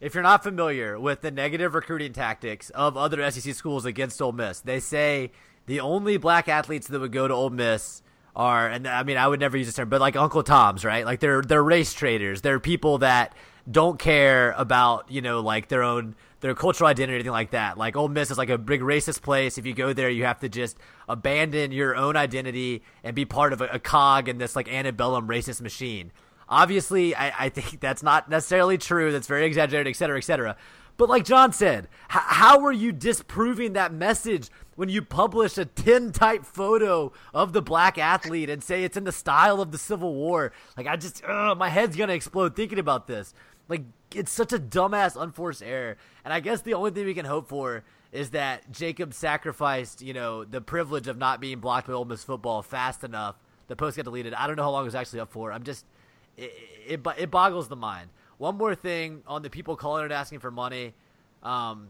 Speaker 1: if you're not familiar with the negative recruiting tactics of other SEC schools against Ole Miss, they say the only black athletes that would go to Ole Miss are, and I mean, I would never use this term, but like Uncle Toms, right? Like they're they're race traders. They're people that don't care about you know like their own their cultural identity or anything like that. Like Ole Miss is like a big racist place. If you go there, you have to just abandon your own identity and be part of a, a cog in this like antebellum racist machine. Obviously, I, I think that's not necessarily true. That's very exaggerated, et cetera, et cetera. But like John said, h- how are you disproving that message when you publish a tintype photo of the black athlete and say it's in the style of the Civil War? Like I just, ugh, my head's gonna explode thinking about this. Like it's such a dumbass, unforced error. And I guess the only thing we can hope for is that Jacob sacrificed, you know, the privilege of not being blocked by Ole Miss football fast enough. The post got deleted. I don't know how long it was actually up for. I'm just, it, it, it boggles the mind. One more thing on the people calling and asking for money. Um,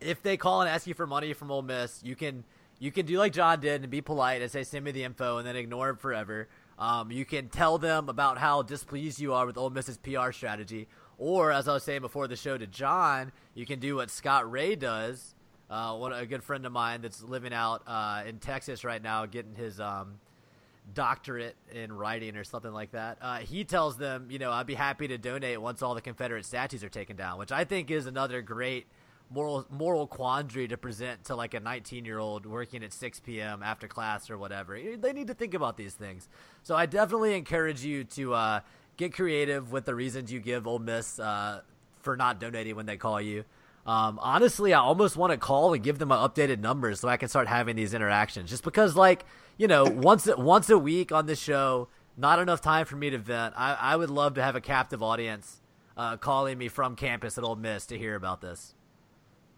Speaker 1: if they call and ask you for money from Ole Miss, you can you can do like John did and be polite and say send me the info and then ignore it forever. Um, you can tell them about how displeased you are with Ole Miss's PR strategy, or as I was saying before the show to John, you can do what Scott Ray does. Uh, one a good friend of mine that's living out uh, in Texas right now, getting his um, doctorate in writing or something like that. Uh, he tells them, you know, I'd be happy to donate once all the Confederate statues are taken down, which I think is another great moral moral quandary to present to like a 19 year old working at 6 p.m. after class or whatever. They need to think about these things. So I definitely encourage you to uh, get creative with the reasons you give Ole Miss uh, for not donating when they call you. Um, honestly, I almost want to call and give them my updated numbers so I can start having these interactions. Just because, like, you know, once once a week on this show, not enough time for me to vent. I, I would love to have a captive audience uh, calling me from campus at Ole Miss to hear about this.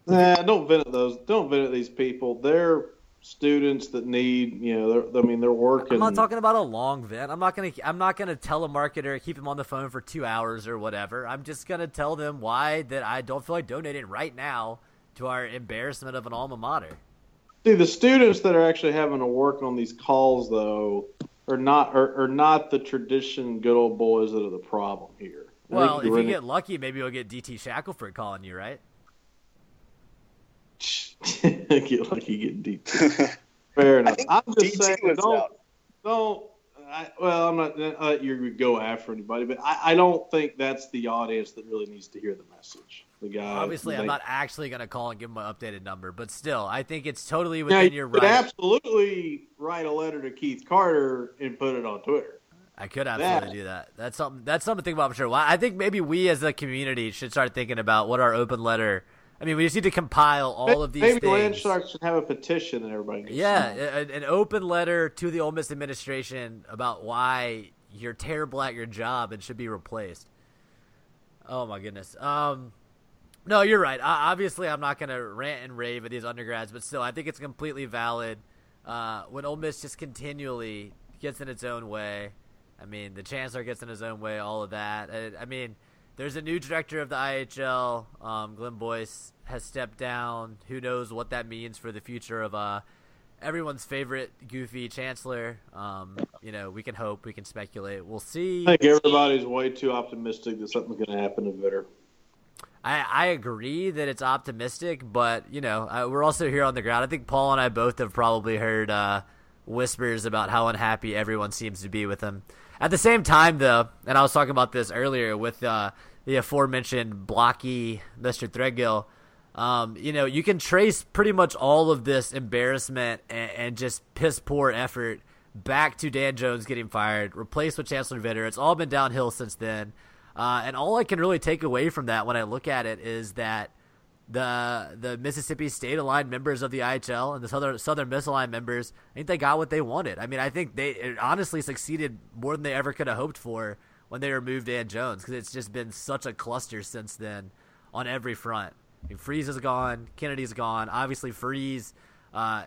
Speaker 2: Nah, don't vent at those. Don't vent at these people. They're students that need, you know, I mean, they're working.
Speaker 1: I'm not talking about a long vent. I'm not gonna. I'm not gonna tell a marketer keep them on the phone for two hours or whatever. I'm just gonna tell them why that I don't feel like donating right now to our embarrassment of an alma mater.
Speaker 2: See, the students that are actually having to work on these calls, though, are not are, are not the tradition good old boys that are the problem here. I
Speaker 1: Well, if you get lucky, maybe you'll get DT Shackelford calling you, right?
Speaker 2: In- get lucky, get deep. Fair enough.
Speaker 3: think
Speaker 2: I'm just
Speaker 3: DT
Speaker 2: saying,
Speaker 3: lives
Speaker 2: don't
Speaker 3: out.
Speaker 2: don't. I, well, I'm not uh, let you go after anybody, but I, I don't think that's the audience that really needs to hear the message. The guy.
Speaker 1: Obviously, I'm
Speaker 2: they-
Speaker 1: not actually gonna call and give him my updated number, but still, I think it's totally
Speaker 2: Now,
Speaker 1: within
Speaker 2: you
Speaker 1: your
Speaker 2: could
Speaker 1: right.
Speaker 2: absolutely write a letter to Keith Carter and put it on Twitter.
Speaker 1: I could absolutely
Speaker 2: That-
Speaker 1: do that. That's something. That's something to think about for sure. Well, I think maybe we as a community should start thinking about what our open letter. I mean, we just need to compile all of these
Speaker 2: Maybe
Speaker 1: things.
Speaker 2: Landshark should have a petition and everybody can
Speaker 1: Yeah,
Speaker 2: sign.
Speaker 1: a- an open letter to the Ole Miss administration about why you're terrible at your job and should be replaced. Oh my goodness. Um, no, you're right. I, obviously, I'm not gonna rant and rave at these undergrads, but still, I think it's completely valid uh, when Ole Miss just continually gets in its own way. I mean, the chancellor gets in his own way. All of that. I, I mean, there's a new director of the IHL. Um, Glenn Boyce has stepped down. Who knows what that means for the future of uh, everyone's favorite goofy chancellor? Um, you know, we can hope, we can speculate. We'll see.
Speaker 2: I think everybody's way too optimistic that something's going to happen to Vitter.
Speaker 1: I, I agree that it's optimistic, but you know uh, we're also here on the ground. I think Paul and I both have probably heard uh, whispers about how unhappy everyone seems to be with him. At the same time, though, and I was talking about this earlier with uh, the aforementioned blocky Mr. Threadgill. Um, you know, you can trace pretty much all of this embarrassment and, and just piss poor effort back to Dan Jones getting fired, replaced with Chancellor Vitter. It's all been downhill since then. Uh, and all I can really take away from that when I look at it is that the the Mississippi State aligned members of the IHL and the Southern Southern Miss aligned members, I think they got what they wanted. I mean, I think they honestly succeeded more than they ever could have hoped for when they removed Dan Jones because it's just been such a cluster since then on every front. I mean, Freeze is gone, Kennedy's gone. Obviously, Freeze, uh,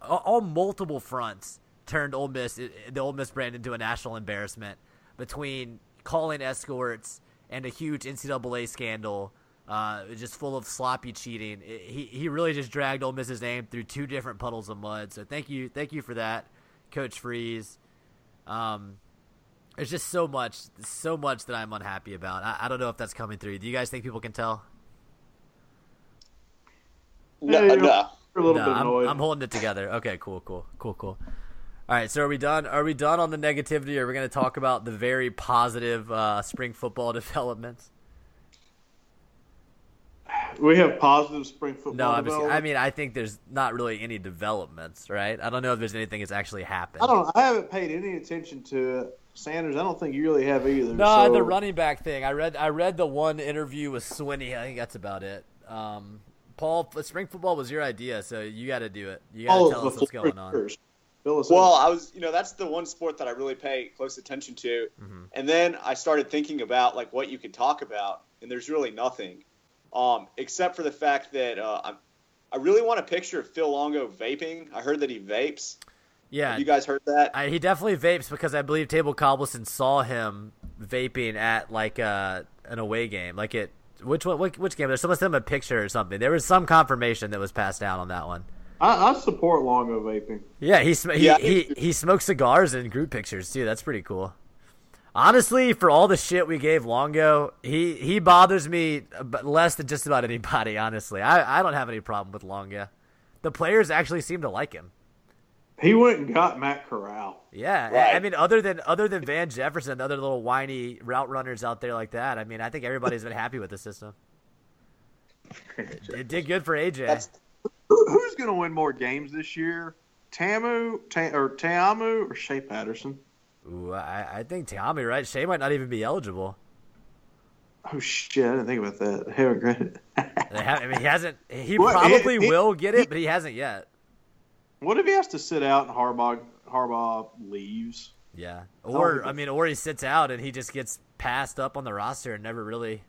Speaker 1: all multiple fronts turned Ole Miss the Ole Miss brand into a national embarrassment between calling escorts and a huge NCAA scandal, uh, just full of sloppy cheating. It- he he really just dragged Ole Miss's name through two different puddles of mud. So thank you, thank you for that, Coach Freeze. Um, There's just so much, so much that I'm unhappy about. I, I don't know if that's coming through. Do you guys think people can tell?
Speaker 3: No,
Speaker 2: Yeah,
Speaker 3: no.
Speaker 2: A little
Speaker 1: no,
Speaker 2: bit
Speaker 1: I'm. I'm holding it together. Okay, cool, cool, cool, cool. All right, so are we done? Are we done on the negativity? Or are we going to talk about the very positive uh, spring football developments?
Speaker 2: We have positive spring football.
Speaker 1: No, I'm just, I mean, I think there's not really any developments, right? I don't know if there's anything that's actually happened.
Speaker 2: I don't. I haven't paid any attention to it. Sanders. I don't think you really have either.
Speaker 1: No,
Speaker 2: so-
Speaker 1: the running back thing. I read. I read the one interview with Swinney. I think that's about it. Um, Paul, spring football was your idea, so you got to do it. You got
Speaker 2: all
Speaker 1: to tell us what's going on.
Speaker 2: first. Fill us in.
Speaker 3: Well, I was, you know, that's the one sport that I really pay close attention to.
Speaker 1: Mm-hmm.
Speaker 3: And then I started thinking about like what you could talk about, and there's really nothing, um, except for the fact that uh, I'm, I really want a picture of Phil Longo vaping. I heard that he vapes.
Speaker 1: Yeah,
Speaker 3: Have you guys heard that?
Speaker 1: I, he definitely vapes because I believe Table Cobbleson saw him vaping at like uh, an away game. Like it, which one? Which, which game? There's someone sent him a picture or something. There was some confirmation that was passed down on that one.
Speaker 2: I, I support Longo vaping.
Speaker 1: Yeah, he sm- he,
Speaker 3: Yeah.
Speaker 1: he he smokes cigars in group pictures too. That's pretty cool. Honestly, for all the shit we gave Longo, he he bothers me less than just about anybody. Honestly, I I don't have any problem with Longo. The players actually seem to like him.
Speaker 2: He went and got Matt Corral.
Speaker 1: Yeah, I-
Speaker 3: Right.
Speaker 1: I mean, other than other than Van Jefferson, and other little whiny route runners out there like that. I mean, I think everybody's been happy with the system. It did good for AJ.
Speaker 3: That's
Speaker 2: who's going to win more games this year? Ta'amu Ta- or Ta'amu or Shea Patterson?
Speaker 1: Ooh, I, I think Tommy, right? Shea might not even be eligible.
Speaker 2: Oh shit! I didn't think about that. I haven't read it.
Speaker 1: They have, I mean, he hasn't. He
Speaker 2: Well,
Speaker 1: probably
Speaker 2: it- it-
Speaker 1: will get it, but he hasn't yet.
Speaker 2: what if he has to sit out and Harbaugh Harbaugh leaves?
Speaker 1: Yeah, or
Speaker 2: think
Speaker 1: I mean, or he sits out and he just gets passed up on the roster and never really.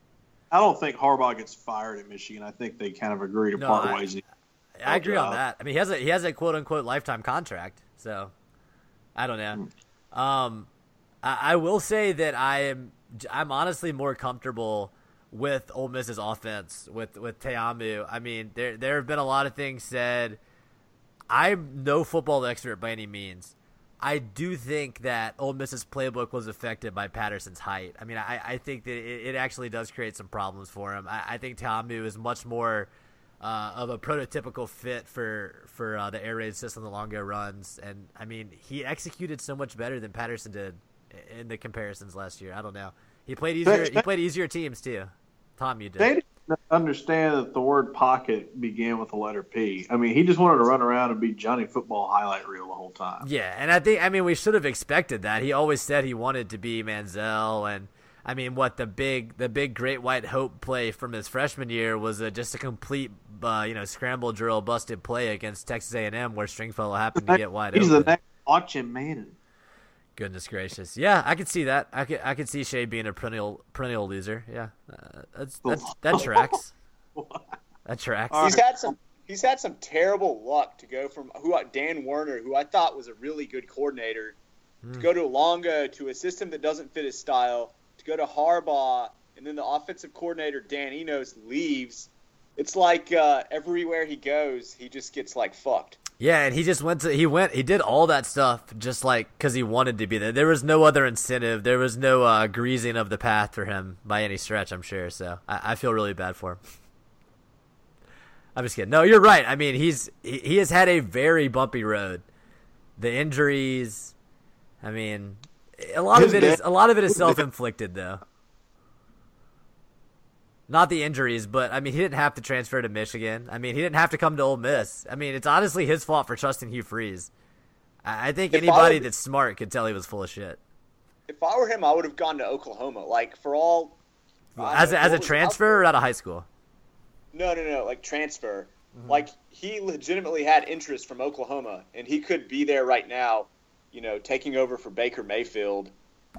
Speaker 2: I don't think Harbaugh gets fired at Michigan. I think they kind of agree to
Speaker 1: No,
Speaker 2: part
Speaker 1: I-
Speaker 2: ways.
Speaker 1: I agree on that. I mean, he has a he has a quote unquote lifetime contract, so I don't know. Hmm. Um, I, I will say that I am I'm honestly more comfortable with Ole Miss's offense with with Ta'amu. I mean, there there have been a lot of things said. I'm no football expert by any means. I do think that Ole Miss's playbook was affected by Patterson's height. I mean, I, I think that it, it actually does create some problems for him. I, I think Ta'amu is much more uh, of a prototypical fit for for uh, the air raid system the Longo runs, and I mean, he executed so much better than Patterson did in the comparisons last year. I don't know. He played easier. He played easier teams too. Tom, you did.
Speaker 2: They didn't understand that the word pocket began with the letter P. I mean, he just wanted to run around and be Johnny Football highlight reel the whole time.
Speaker 1: Yeah, and I think I mean we should have expected that. He always said he wanted to be Manziel, and I mean what the big the big Great White Hope play from his freshman year was a, just a complete uh, you know scramble drill busted play against Texas A and M where Stringfellow happened to get wide
Speaker 2: He's
Speaker 1: open.
Speaker 2: the next Watching Manning.
Speaker 1: Goodness gracious, yeah, I could see that. I could I could see Shea being a perennial perennial loser. Yeah, uh, that's, that's that tracks. That tracks.
Speaker 2: All
Speaker 3: he's had some he's had some terrible luck to go from who Dan Werner, who I thought was a really good coordinator, to go to Longo to a system that doesn't fit his style, to go to Harbaugh, and then the offensive coordinator Dan Enos leaves. It's like uh, everywhere he goes, he just gets like fucked.
Speaker 1: Yeah, and he just went to he went he did all that stuff just like because he wanted to be there. There was no other incentive. There was no uh, greasing of the path for him by any stretch. I'm sure. So I, I feel really bad for him. I'm just kidding. No, you're right. I mean, he's he, he has had a very bumpy road. The injuries. I mean, a lot
Speaker 2: His
Speaker 1: of it is a lot of it is self inflicted though. Not the injuries, but I mean, he didn't have to transfer to Michigan. I mean, he didn't have to come to Ole Miss. I mean, it's honestly his fault for trusting Hugh Freeze. I I think
Speaker 3: If
Speaker 1: anybody
Speaker 3: were-
Speaker 1: that's smart could tell he was full of shit.
Speaker 3: If I were him, I would have gone to Oklahoma. Like for all
Speaker 1: As a, as a transfer or out of high school?
Speaker 3: No, no, no. Like transfer.
Speaker 1: Mm-hmm.
Speaker 3: Like he legitimately had interest from Oklahoma, and he could be there right now. You know, taking over for Baker Mayfield.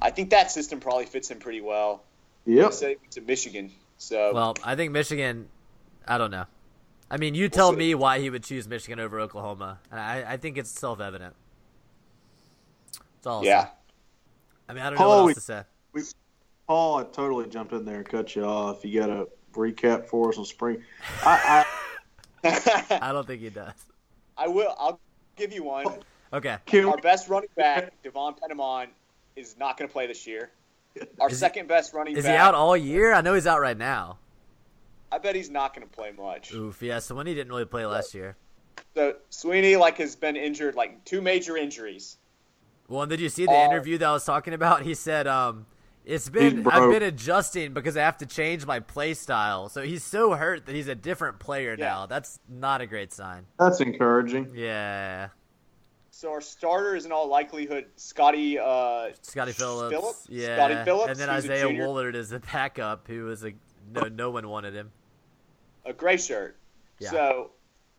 Speaker 3: I think that system probably fits him pretty well.
Speaker 2: Yep.
Speaker 3: Instead to Michigan. So
Speaker 1: Well, I think Michigan. I don't know. I mean, you tell
Speaker 3: see.
Speaker 1: me why he would choose Michigan over Oklahoma. And I, I think it's self evident. That's all. I'll
Speaker 3: yeah.
Speaker 1: say. I mean, I don't know
Speaker 2: Paul,
Speaker 1: what
Speaker 2: we-
Speaker 1: to say.
Speaker 2: We, Paul, I totally jumped in there and cut you off. You got a recap for us on spring? I,
Speaker 1: I don't think he does.
Speaker 3: I will. I'll give you one.
Speaker 1: Okay.
Speaker 2: Can
Speaker 3: Our best running back, D'Vaughn Pennamon, is not going to play this year. Our
Speaker 1: Is he-
Speaker 3: second best running
Speaker 1: Is
Speaker 3: back.
Speaker 1: Is he out all year? I know he's out right now.
Speaker 3: I bet he's not going to play much.
Speaker 1: Oof, yeah. So when he didn't really play last year.
Speaker 3: So Swinney like has been injured, like two major injuries.
Speaker 1: Well, and did you see the
Speaker 3: Uh,
Speaker 1: interview that I was talking about? He said, um, "It's been I've been adjusting because I have to change my play style." So he's so hurt that he's a different player
Speaker 3: Yeah.
Speaker 1: now. That's not a great sign.
Speaker 2: That's encouraging.
Speaker 1: Yeah,
Speaker 3: So our starter is in all likelihood Scotty uh,
Speaker 1: Scotty Phillips.
Speaker 3: Phillips?
Speaker 1: Yeah,
Speaker 3: Scotty Phillips,
Speaker 1: and then Isaiah. Woullard is the backup, who was a no no one wanted him.
Speaker 3: a gray shirt.
Speaker 1: Yeah.
Speaker 3: So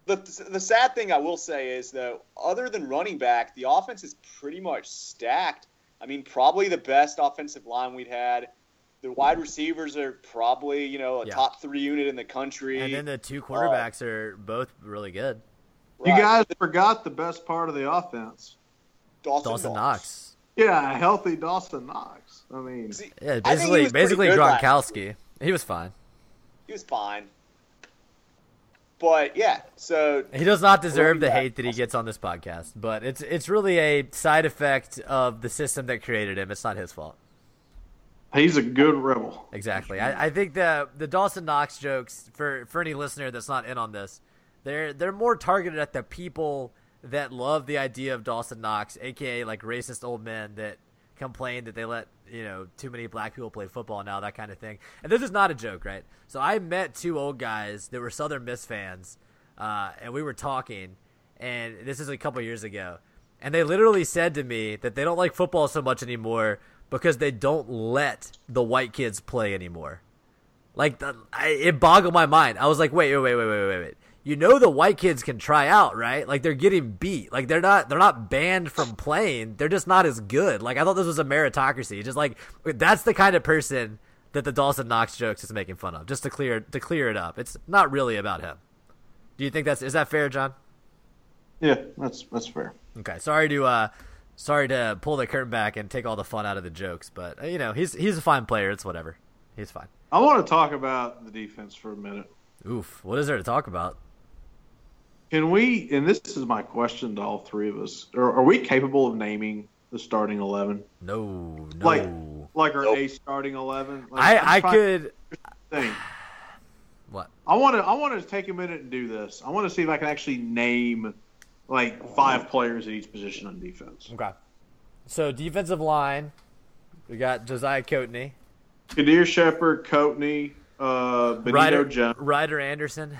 Speaker 3: the the sad thing I will say is though, other than running back, the offense is pretty much stacked. I mean, probably the best offensive line we'd had. The wide receivers are probably you know a
Speaker 1: Yeah.
Speaker 3: top three unit in the country.
Speaker 1: And then the two quarterbacks are both really good.
Speaker 2: You guys forgot the best part of the offense.
Speaker 3: Dawson,
Speaker 1: Dawson Knox.
Speaker 2: Yeah, a healthy Dawson Knox. I mean,
Speaker 3: See,
Speaker 1: Yeah,
Speaker 3: I think he
Speaker 1: basically basically Gronkowski. He was fine.
Speaker 3: He was fine. But yeah, so
Speaker 1: He does not deserve the hate that he gets on this podcast, but it's it's really a side effect of the system that created him. It's not his fault.
Speaker 2: he's a good rebel.
Speaker 1: Exactly. I, I think the the Dawson Knox jokes for for any listener that's not in on this, they're they're more targeted at the people that love the idea of Dawson Knox, aka like racist old men that complain that they let you know too many black people play football now, that kind of thing. And this is not a joke, right? So I met two old guys that were Southern Miss fans, uh, and we were talking, and this is a couple years ago, and they literally said to me that they don't like football so much anymore because they don't let the white kids play anymore. Like the, I, it boggled my mind. I was like, wait, wait, wait, wait, wait, wait, wait. You know the white kids can try out, right? Like they're getting beat. Like they're not they're not banned from playing. They're just not as good. Like I thought this was a meritocracy. Just like that's the kind of person that the Dawson Knox jokes is making fun of. Just to clear to clear it up. It's not really about him. Do you think that's is that fair, John?
Speaker 2: Yeah, that's that's fair.
Speaker 1: Okay, sorry to uh, sorry to pull the curtain back and take all the fun out of the jokes, but uh, you know he's he's a fine player. It's whatever. He's fine.
Speaker 2: I want to talk about the defense for a minute.
Speaker 1: Oof, what is there to talk about?
Speaker 2: Can we? And this is my question to all three of us: Are, are we capable of naming the starting eleven?
Speaker 1: No, no.
Speaker 2: Like, like our
Speaker 3: Nope.
Speaker 2: a starting eleven? Like,
Speaker 1: I
Speaker 2: I'm
Speaker 1: I
Speaker 2: trying
Speaker 1: could
Speaker 2: to think.
Speaker 1: what?
Speaker 2: I want to. I want to take a minute and do this. I want to see if I can actually name like five players at each position on defense.
Speaker 1: Okay. So defensive line, we got Josiah Coatney,
Speaker 2: Qaadir Sheppard, Coatney, uh, Benito
Speaker 1: Ryder
Speaker 2: Jones,
Speaker 1: Ryder Anderson,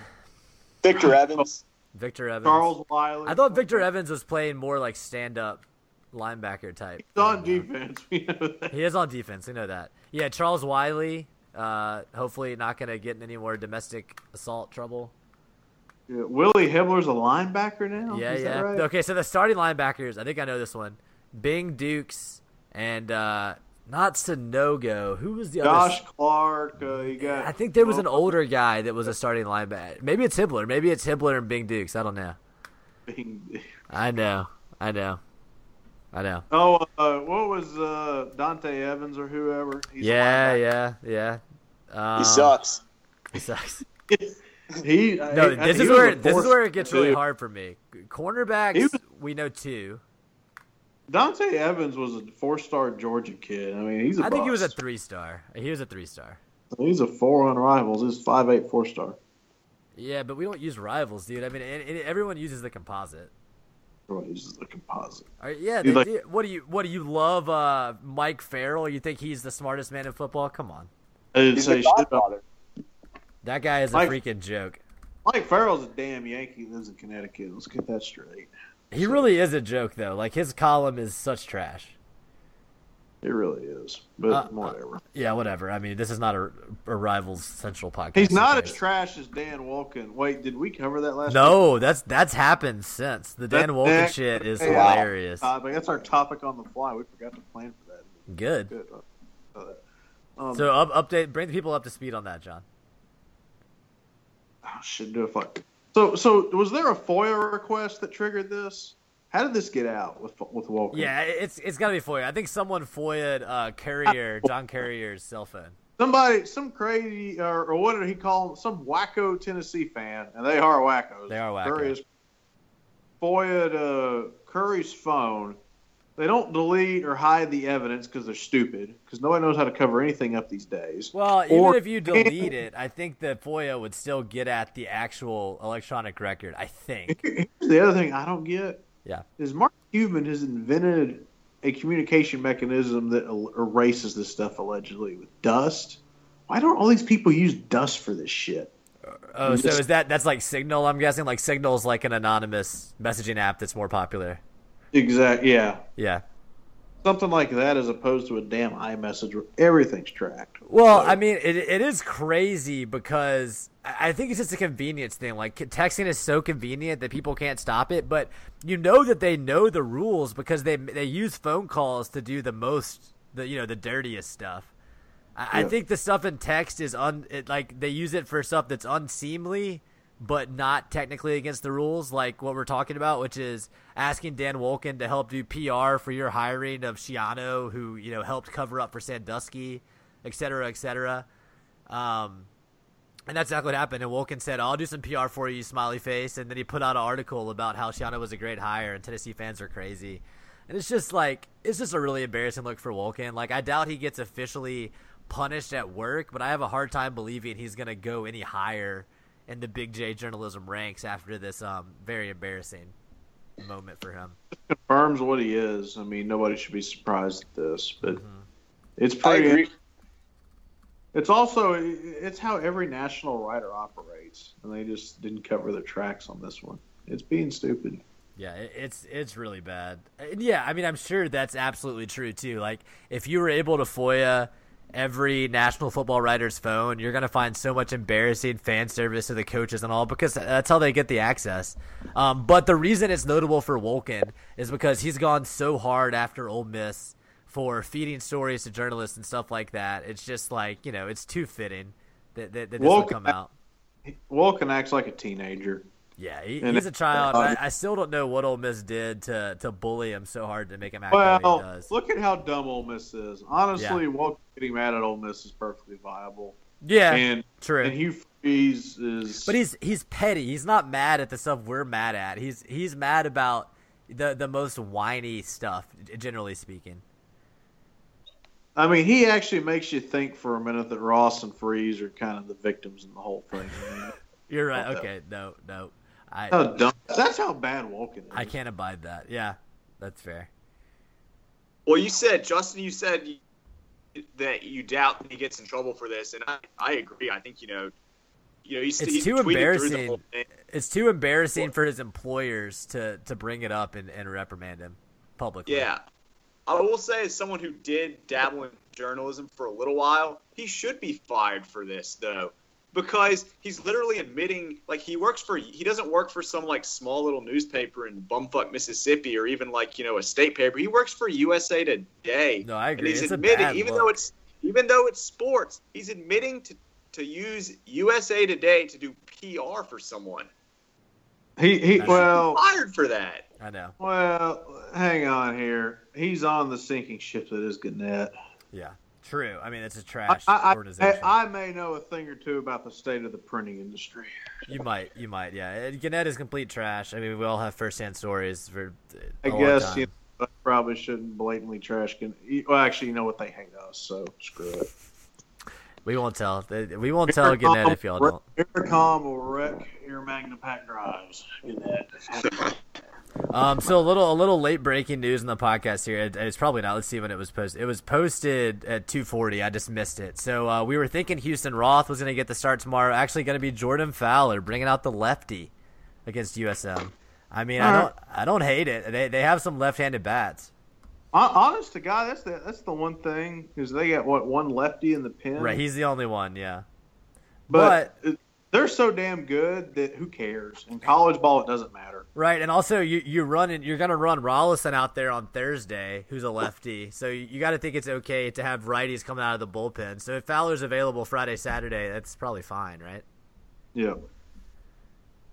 Speaker 3: Victor Evans.
Speaker 1: Victor Evans.
Speaker 2: Charles Wiley.
Speaker 1: I thought Victor Evans was playing more like stand up linebacker type.
Speaker 2: He's on defense. We know that.
Speaker 1: He is on defense. We know that. Yeah, Charles Wiley. Uh, hopefully not going to get in any more domestic assault trouble.
Speaker 2: Yeah, Willie Hibbler's a linebacker now.
Speaker 1: Yeah,
Speaker 2: Is that
Speaker 1: yeah.
Speaker 2: right?
Speaker 1: Okay, so the starting linebackers, I think I know this one. Bing Dukes and uh, not Sanogo. Who was the
Speaker 2: Josh
Speaker 1: other?
Speaker 2: Clark. Uh, you got.
Speaker 1: I think there was an older guy that was a starting linebacker. Maybe it's Hibbler. Maybe it's Hibbler and Bing Dukes. I don't know. I know. I know. I know.
Speaker 2: Oh, uh, what was uh, Dante Evans or whoever? He's a
Speaker 1: yeah, yeah, yeah. Um,
Speaker 3: He sucks.
Speaker 1: He sucks.
Speaker 2: He
Speaker 1: No,
Speaker 2: I-
Speaker 1: this
Speaker 2: he
Speaker 1: is where this is where it gets really hard for me. Cornerbacks,
Speaker 2: was-
Speaker 1: we know two.
Speaker 2: Dante Evans was a four-star Georgia kid. I mean, he's a
Speaker 1: I think he was a three star. He was a three star.
Speaker 2: He's a four on rivals. He's five eight four star.
Speaker 1: Yeah, but we don't use rivals, dude. I mean, and, and everyone uses the composite.
Speaker 2: Everyone uses the composite.
Speaker 1: All right, yeah,
Speaker 2: He's
Speaker 1: they
Speaker 2: like-
Speaker 1: do- what do you what do you love? Uh, Mike Farrell? You think he's the smartest man in football? Come on,
Speaker 2: I didn't
Speaker 3: He's
Speaker 2: say
Speaker 3: the
Speaker 2: shit about
Speaker 3: godfather.
Speaker 1: that guy is a freaking joke.
Speaker 2: Mike Farrell's a damn Yankee. Lives in Connecticut. Let's get that straight.
Speaker 1: He really is a joke, though. Like his column is such trash.
Speaker 2: It really is. But
Speaker 1: Uh,
Speaker 2: whatever.
Speaker 1: Yeah, whatever. I mean, this is not a, a rivals central podcast.
Speaker 2: He's not
Speaker 1: okay?
Speaker 2: as trash as Dan Wolken. Wait, did we cover that last? week?
Speaker 1: No, that's that's happened since the Dan
Speaker 2: That-
Speaker 1: Wolken
Speaker 2: that-
Speaker 1: shit is
Speaker 2: Hey,
Speaker 1: hilarious.
Speaker 2: Topic. That's our topic on the fly. We forgot to plan for that.
Speaker 1: Good.
Speaker 2: Good. Uh, Um,
Speaker 1: So up, update, bring the people up to speed on that, John.
Speaker 2: oh, should do a fuck. So, so was there a FOIA request that triggered this? How did this get out with with Wolken?
Speaker 1: Yeah, it's it's got to be FOIA. I think someone FOIA'd uh, Courier, John Currie's cell phone.
Speaker 2: Somebody, some crazy, or, or what did he call him? Some wacko Tennessee fan, and they are wackos.
Speaker 1: They are wacko.
Speaker 2: Currie is FOIA'd uh, Currie's phone they don't delete or hide the evidence because they're stupid. Because nobody knows how to cover anything up these days.
Speaker 1: Well, even
Speaker 2: Or-
Speaker 1: if you delete it, I think the FOIA would still get at the actual electronic record. I think.
Speaker 2: Here's the other thing I don't get
Speaker 1: Yeah.
Speaker 2: is Mark Cuban has invented a communication mechanism that erases this stuff allegedly with dust. Why don't all these people use dust for this shit?
Speaker 1: Oh, so is that that's like Signal? I'm guessing like Signal is like an anonymous messaging app that's more popular.
Speaker 2: Exact. Yeah.
Speaker 1: Yeah.
Speaker 2: Something like that as opposed to a damn iMessage where everything's tracked.
Speaker 1: Well,
Speaker 2: So-
Speaker 1: I mean, it, it is crazy because I think it's just a convenience thing. Like texting is so convenient that people can't stop it, but you know that they know the rules because they they use phone calls to do the most, the you know, the dirtiest stuff. I, I think the stuff in text is un it, like they use it for stuff that's unseemly, but not technically against the rules. Like what we're talking about, which is asking Dan Wolken to help do PR for your hiring of Schiano, who you know helped cover up for Sandusky, et cetera, et cetera. Um, and that's exactly what happened. And Wolken said, "I'll do some PR for you, smiley face." And then he put out an article about how Schiano was a great hire and Tennessee fans are crazy. And it's just like it's just a really embarrassing look for Wolken. Like I doubt he gets officially punished at work, but I have a hard time believing he's gonna go any higher in the Big J journalism ranks after this um very embarrassing moment for him.
Speaker 2: confirms what he is. I mean, nobody should be surprised at this, but
Speaker 1: Mm-hmm.
Speaker 2: it's
Speaker 3: I
Speaker 2: pretty.
Speaker 3: agree.
Speaker 2: It's also it's how every national writer operates, and they just didn't cover their tracks on this one. It's being stupid.
Speaker 1: Yeah, it's it's really bad. And yeah, I mean, I'm sure that's absolutely true too. Like, if you were able to FOIA every National Football writer's phone, you're gonna find so much embarrassing fan service to the coaches and all because that's how they get the access. Um, but the reason it's notable for Wolken is because he's gone so hard after Ole Miss for feeding stories to journalists and stuff like that. It's just like you know, it's too fitting that that, that this
Speaker 2: Wolken-
Speaker 1: come out.
Speaker 2: Wolken acts like a teenager.
Speaker 1: Yeah, he, he's a child. I, I still don't know what Ole Miss did to, to bully him so hard to make him act the way he does.
Speaker 2: look at how dumb Ole Miss is. Honestly,
Speaker 1: Yeah.
Speaker 2: Getting mad at Ole Miss is perfectly viable.
Speaker 1: yeah,
Speaker 2: and
Speaker 1: true.
Speaker 2: and Hugh Freeze is.
Speaker 1: but he's he's petty. He's not mad at the stuff we're mad at. He's he's mad about the the most whiny stuff, generally speaking.
Speaker 2: I mean, he actually makes you think for a minute that Ross and Freeze are kind of the victims in the whole thing.
Speaker 1: You're right.
Speaker 2: Okay,
Speaker 1: no, no, I
Speaker 2: how dumb. That's how bad Wolken is.
Speaker 1: I can't abide that. Yeah, that's fair.
Speaker 3: Well, you said Justin. You said you- that you doubt that he gets in trouble for this, and I, I agree. I think you know, you know, he's,
Speaker 1: It's
Speaker 3: he
Speaker 1: too
Speaker 3: tweeted through the
Speaker 1: embarrassing. It's too embarrassing for his employers to to bring it up and, and reprimand him publicly.
Speaker 3: Yeah. I will say, as someone who did dabble in journalism for a little while, he should be fired for this, though, because he's literally admitting, like, he works for, he doesn't work for some, like, small little newspaper in bumfuck Mississippi or even, like, you know, a state paper. He works for USA Today.
Speaker 1: No, I
Speaker 3: And
Speaker 1: agree.
Speaker 3: he's
Speaker 1: It's a
Speaker 3: admitting,
Speaker 1: bad
Speaker 3: even
Speaker 1: look.
Speaker 3: though it's, even though it's sports, he's admitting to, to use USA Today to do PR for someone.
Speaker 2: He he.
Speaker 1: I.
Speaker 2: Well,
Speaker 3: Fired for that.
Speaker 1: I know.
Speaker 2: well, hang on here. He's on the sinking ship that is Gannett.
Speaker 1: Yeah, true. I mean, it's a trash
Speaker 2: I, I,
Speaker 1: organization.
Speaker 2: I may know a thing or two about the state of the printing industry.
Speaker 1: You might, you might, yeah. Gannett is complete trash. I mean, we all have firsthand stories for.
Speaker 2: I guess you know, I probably shouldn't blatantly trash. Gannett. Well, actually, you know what? They hate us, so screw it.
Speaker 1: we won't tell. We won't tell Gannett if y'all don't.
Speaker 2: Aircom will wreck your Magna Pack drives. Gannett.
Speaker 1: Um, so a little, a little late breaking news in the podcast here. It, it's probably not. Let's see when it was posted. It was posted at 2:40. I just missed it. So uh, we were thinking Houston Roth was going to get the start tomorrow. Actually, going to be Jordan Fowler bringing out the lefty against USM. I mean, I don't, I don't hate it. They, they have some left-handed bats.
Speaker 2: Honest to God, that's the that's the one thing is they got what one lefty in the pen.
Speaker 1: Right, he's the only one. Yeah.
Speaker 2: but, it- they're so damn good that who cares? In college ball, it doesn't matter.
Speaker 1: Right, and also you you running you're gonna run Rolison out there on Thursday, who's a lefty. So you, you got to think it's okay to have righties coming out of the bullpen. So if Fowler's available Friday, Saturday, that's probably fine, right?
Speaker 2: Yeah.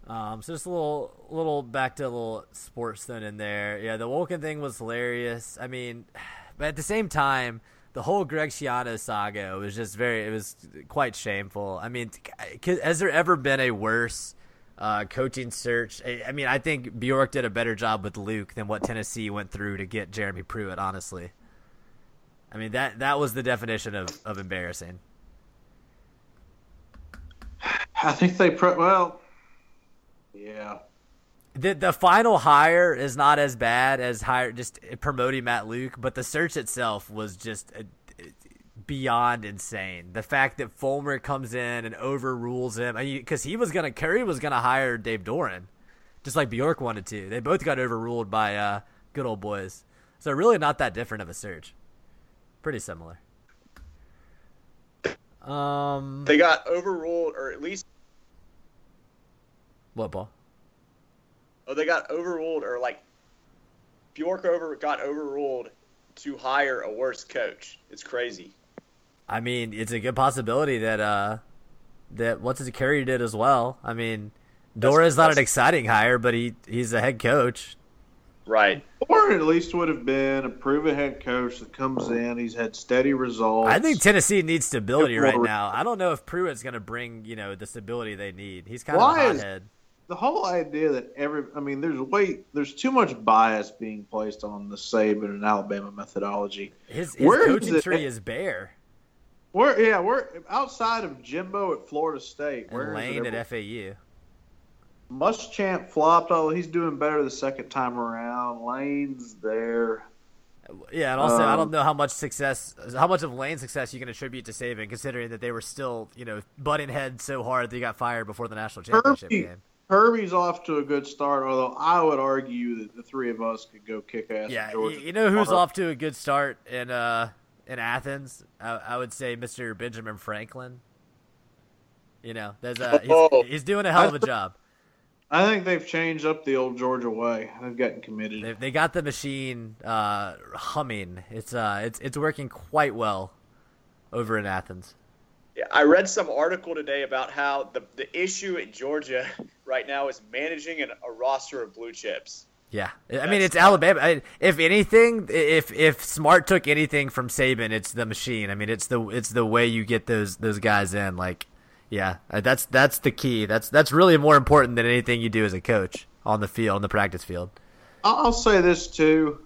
Speaker 1: Um, so just a little little back to a little sports thing in there. Yeah, the Wolken thing was hilarious. I mean, but at the same time, the whole Greg Schiano saga was just very it was quite shameful. I mean, has there ever been a worse uh, coaching search. I, mean, I think Bjork did a better job with Luke than what Tennessee went through to get Jeremy Pruitt. Honestly, I mean that that was the definition of, of embarrassing.
Speaker 2: I think they pro- well, yeah.
Speaker 1: The the final hire is not as bad as hire just promoting Matt Luke, but the search itself was just uh, beyond insane. The fact that Fulmer comes in and overrules him, because he was gonna Currie was gonna hire Dave Doeren, just like Bjork wanted to. They both got overruled by uh, good old boys. So really not that different of a search. Pretty similar. Um,
Speaker 3: They got overruled, or at least
Speaker 1: what ball?
Speaker 3: Oh, they got overruled, or like Bjork over got overruled to hire a worse coach. It's crazy.
Speaker 1: I mean, it's a good possibility that uh that what's his Currie did as well. I mean, Doeren's not an exciting hire, but he he's a head coach.
Speaker 3: Right.
Speaker 2: Or at least would have been a proven head coach that comes in. He's had steady results.
Speaker 1: I think Tennessee needs stability right now. I don't know if Pruitt's going to bring you know the stability they need. He's kind
Speaker 2: Why
Speaker 1: of a
Speaker 2: is-
Speaker 1: hothead.
Speaker 2: The whole idea that every I mean, there's way there's too much bias being placed on the Saban and Alabama methodology.
Speaker 1: His, his
Speaker 2: Where is
Speaker 1: coaching
Speaker 2: it-
Speaker 1: tree is bare.
Speaker 2: We're yeah, we're outside of Jimbo at Florida State.
Speaker 1: And
Speaker 2: Where is
Speaker 1: Lane at FAU.
Speaker 2: Muschamp flopped. Oh, he's doing better the second time around. Lane's there.
Speaker 1: Yeah, and also I
Speaker 2: Um,
Speaker 1: don't know how much success, how much of Lane's success you can attribute to Saban, considering that they were still you know butting heads so hard that he got fired before the national championship
Speaker 2: Kirby,
Speaker 1: game.
Speaker 2: Kirby's off to a good start, although I would argue that the three of us could go kick ass.
Speaker 1: Yeah, you,
Speaker 2: Georgia
Speaker 1: you know who's off to a good start in uh in Athens? I, I would say Mr. Benjamin Franklin. You know, there's a he's,
Speaker 3: Oh.
Speaker 1: he's doing a hell of a job.
Speaker 2: I think they've changed up the old Georgia way. They've gotten committed.
Speaker 1: They, they got the machine uh, humming. It's uh it's it's working quite well over in Athens.
Speaker 3: Yeah, I read some article today about how the the issue at Georgia right now is managing an, a roster of blue chips.
Speaker 1: Yeah, I mean
Speaker 3: That's-
Speaker 1: it's Alabama. I, if anything, if if Smart took anything from Saban, it's the machine. I mean, it's the it's the way you get those those guys in. Like, yeah, uh, that's that's the key. That's that's really more important than anything you do as a coach on the field, on the practice field.
Speaker 2: I'll I'll say this too.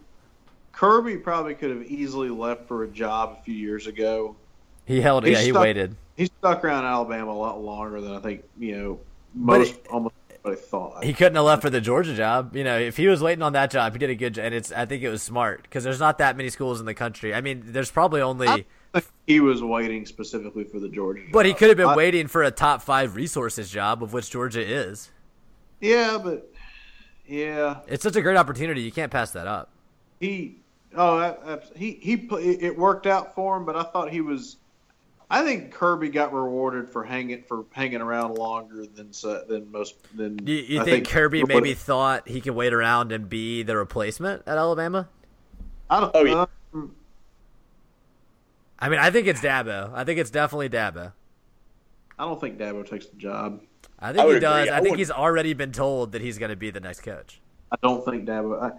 Speaker 2: Kirby probably could have easily left for a job a few years ago.
Speaker 1: He held.
Speaker 2: He
Speaker 1: yeah, he waited.
Speaker 2: He stuck around Alabama a lot longer than I think you know most
Speaker 1: it-
Speaker 2: almost everybody thought.
Speaker 1: He couldn't have left for the Georgia job. You know, if he was waiting on that job, he did a good job. And it's I think it was smart because there's not that many schools in the country. I mean, there's probably only.
Speaker 2: I he was waiting specifically for the Georgia.
Speaker 1: But he could have been
Speaker 2: I-
Speaker 1: waiting for a top five resources job, of which Georgia is.
Speaker 2: Yeah, but yeah,
Speaker 1: It's such a great opportunity. You can't pass that up.
Speaker 2: he oh that, that's- he he it worked out for him. But I thought he was. I think Kirby got rewarded for hanging for hanging around longer than than most than.
Speaker 1: You, you
Speaker 2: I
Speaker 1: think, Kirby
Speaker 2: would-
Speaker 1: maybe thought he could wait around and be the replacement at Alabama?
Speaker 2: I don't.
Speaker 3: Oh, yeah.
Speaker 2: um,
Speaker 1: I mean, I think it's Dabo. I think it's definitely Dabo.
Speaker 2: I don't think Dabo takes the job.
Speaker 1: I
Speaker 3: I
Speaker 1: think
Speaker 3: would
Speaker 1: he does.
Speaker 3: agree. I
Speaker 1: I think he's already been told that he's going to be the next coach.
Speaker 2: I don't think Dabo. I,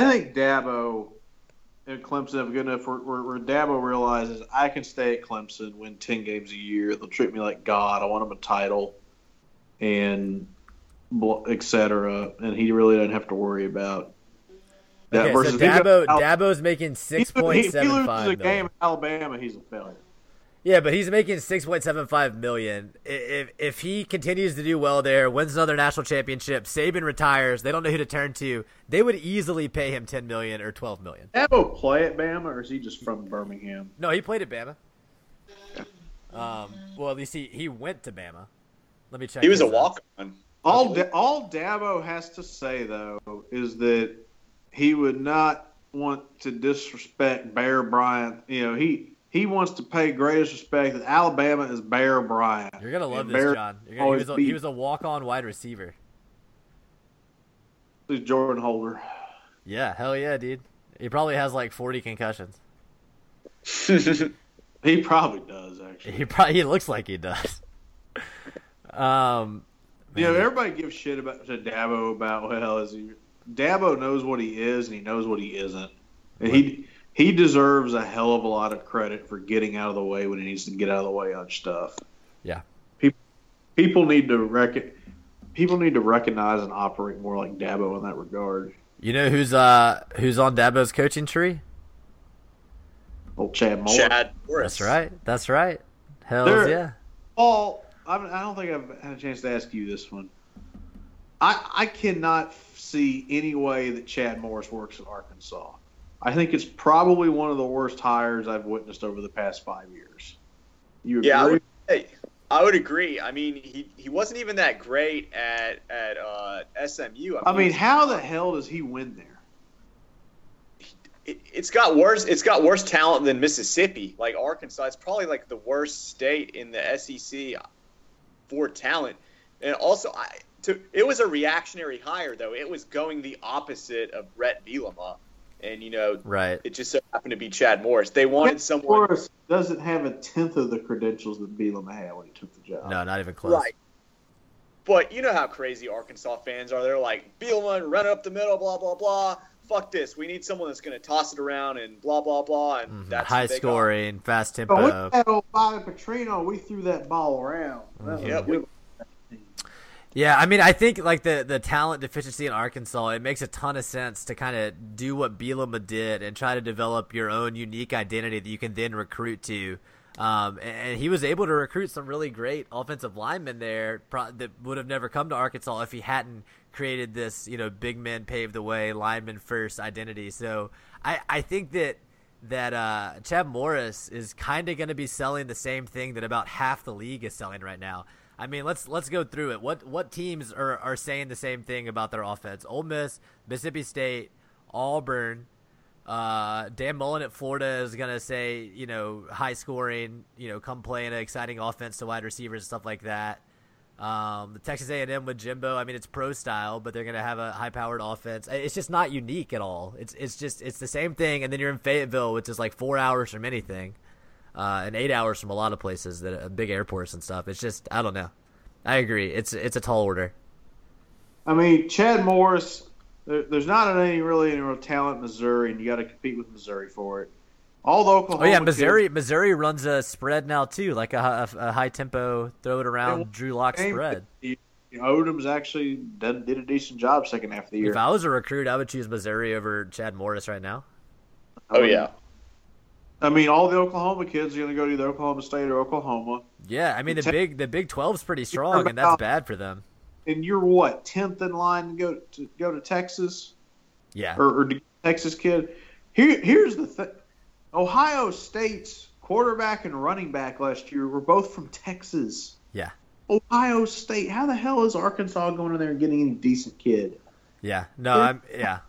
Speaker 2: I think Dabo and Clemson have good enough where, where, where Dabo realizes I can stay at Clemson, win ten games a year. They'll treat me like God. I want them a title, and bl- et cetera. And he really doesn't have to worry about that.
Speaker 1: Okay,
Speaker 2: versus he
Speaker 1: Dabo, Dabo's making six
Speaker 2: he- if he loses a game in Alabama, he's a failure.
Speaker 1: Yeah, but he's making six point seven five million. If if he continues to do well there, wins another national championship, Saban retires, they don't know who to turn to. They would easily pay him ten million or twelve million.
Speaker 2: Dabo play at Bama, or is he just from Birmingham?
Speaker 1: No, he played at Bama. Um, well, at least he, he went to Bama. Let me check.
Speaker 3: He was a walk on.
Speaker 2: All da- all Dabo has to say though is that he would not want to disrespect Bear Bryant. You know, he he wants to pay greatest respect that Alabama is Bear Bryant.
Speaker 1: You're gonna love
Speaker 2: And
Speaker 1: this,
Speaker 2: Bear
Speaker 1: John. You're gonna, he was a, he was a walk on wide receiver.
Speaker 2: He's Jordan Holder.
Speaker 1: Yeah, hell yeah, dude. He probably has like 40 concussions.
Speaker 2: He probably does actually.
Speaker 1: He probably he looks like he does. Um,
Speaker 2: You know, everybody gives shit about to Dabo about well, is he? Dabo knows what he is and he knows what he isn't, and he he deserves a hell of a lot of credit for getting out of the way when he needs to get out of the way on stuff.
Speaker 1: yeah.
Speaker 2: people need to reckon people need to recognize and operate more like Dabo in that regard.
Speaker 1: You know who's uh who's on Dabo's coaching tree?
Speaker 2: Old Chad Moore.
Speaker 3: Chad Morris.
Speaker 1: That's right. That's right. Hell
Speaker 2: There-
Speaker 1: yeah.
Speaker 2: Paul, I I don't think I've had a chance to ask you this one. I I cannot see any way that Chad Morris works at Arkansas. I think it's probably one of the worst hires I've witnessed over the past five years. You agree?
Speaker 3: Yeah, I would, hey, I would agree. I mean, he, he wasn't even that great at at uh, SMU.
Speaker 2: I mean, how the hell does he win there?
Speaker 3: it, it's got worse. It's got worse talent than Mississippi. Like Arkansas, it's probably like the worst state in the SEC for talent. And also, I, to, it was a reactionary hire though. It was going the opposite of Bret Bielema, and you know,
Speaker 1: Right.
Speaker 3: it just so happened to be Chad Morris. They wanted
Speaker 2: Chad
Speaker 3: someone
Speaker 2: Morris doesn't have a tenth of the credentials that Bielema had when he took the job.
Speaker 1: No, not even close.
Speaker 3: right. But you know how crazy Arkansas fans are. They're like Bielema, run up the middle, blah blah blah. Fuck this. We need someone that's going to toss it around and blah blah blah. And
Speaker 1: Mhm.
Speaker 3: that's
Speaker 1: High
Speaker 3: who they got.
Speaker 1: scoring, fast
Speaker 2: But
Speaker 1: tempo.
Speaker 2: with that old Bobby Petrino, we threw that ball around. That was
Speaker 3: Yeah,
Speaker 2: a good
Speaker 1: Yeah, I mean, I think like the the talent deficiency in Arkansas, it makes a ton of sense to kind of do what Bielema did and try to develop your own unique identity that you can then recruit to. Um, and, he was able to recruit some really great offensive linemen there pro- that would have never come to Arkansas if he hadn't created this, you know, big men paved the way, lineman first identity. So I, I think that that uh, Chad Morris is kind of going to be selling the same thing that about half the league is selling right now. I mean, let's let's go through it. What what teams are, are saying the same thing about their offense? Ole Miss, Mississippi State, Auburn. Uh, Dan Mullen at Florida is gonna say, you know, high scoring, you know, come play an exciting offense to wide receivers and stuff like that. Um, the Texas A&M with Jimbo, I mean, it's pro style, but they're gonna have a high powered offense. It's just not unique at all. It's it's just it's the same thing. And then you're in Fayetteville, which is like four hours from anything, uh, and eight hours from a lot of places that uh, big airports and stuff. It's just I don't know. I agree. It's it's a tall order.
Speaker 2: I mean, Chad Morris. There, there's not any really any real talent in Missouri, and you got to compete with Missouri for it. All the Oklahoma.
Speaker 1: Oh yeah,
Speaker 2: kids-
Speaker 1: Missouri Missouri runs a spread now too, like a, a, a high tempo throw it around
Speaker 2: Yeah,
Speaker 1: Drew Lock spread.
Speaker 2: You know, Odom's actually done, did a decent job second half of the year.
Speaker 1: If I was a recruit, I would choose Missouri over Chad Morris right now.
Speaker 3: Oh yeah.
Speaker 2: I mean, all the Oklahoma kids are going to go to either Oklahoma State or Oklahoma.
Speaker 1: Yeah, I mean the
Speaker 2: Te-
Speaker 1: big the Big 12's pretty strong, and that's bad for them.
Speaker 2: And you're what tenth in line to go to go to Texas
Speaker 1: Yeah,
Speaker 2: or, or Texas kid. Here, here's the thing: Ohio State's quarterback and running back last year were both from Texas.
Speaker 1: yeah,
Speaker 2: Ohio State. How the hell is Arkansas going in there and getting any decent kid?
Speaker 1: yeah. No, I'm yeah.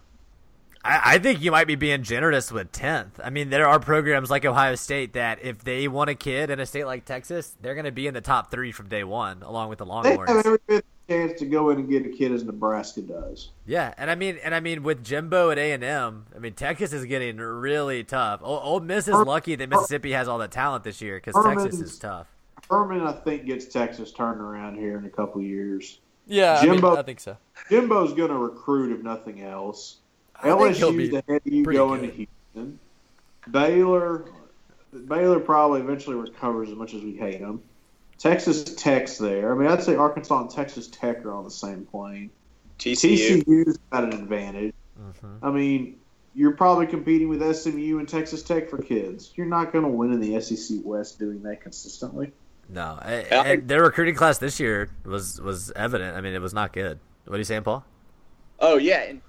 Speaker 1: I, I think you might be being generous with tenth. I mean, there are programs like Ohio State that if they want a kid in a state like Texas, they're going to be in the top three from day one, along with the Longhorns.
Speaker 2: They
Speaker 1: Longhorns.
Speaker 2: have every bit of chance to go in and get a kid as Nebraska does.
Speaker 1: Yeah, and I mean, and I mean, with Jimbo at A and M, I mean, Texas is getting really tough. O- Ole Miss is
Speaker 2: Her-
Speaker 1: lucky that Mississippi has all the talent this year because Texas is tough.
Speaker 2: Herman, I think, gets Texas turned around here in a couple years.
Speaker 1: Yeah,
Speaker 2: I mean, Jimbo- I
Speaker 1: think so.
Speaker 2: Jimbo's going to recruit if nothing else.
Speaker 1: I think he'll
Speaker 2: LSU's ahead of you going
Speaker 1: good.
Speaker 2: to Houston. Baylor, Baylor probably eventually recovers as much as we hate them. Texas Tech's there. I mean, I'd say Arkansas and Texas Tech are on the same plane.
Speaker 3: TCU.
Speaker 2: TCU's got an advantage.
Speaker 1: Mm-hmm.
Speaker 2: I mean, you're probably competing with SMU and Texas Tech for kids. You're not going to win in the SEC West doing that consistently.
Speaker 1: No, I,
Speaker 3: Yeah.
Speaker 1: and their recruiting class this year was was evident. I mean, it was not good. What are you saying, Paul?
Speaker 3: Oh yeah, and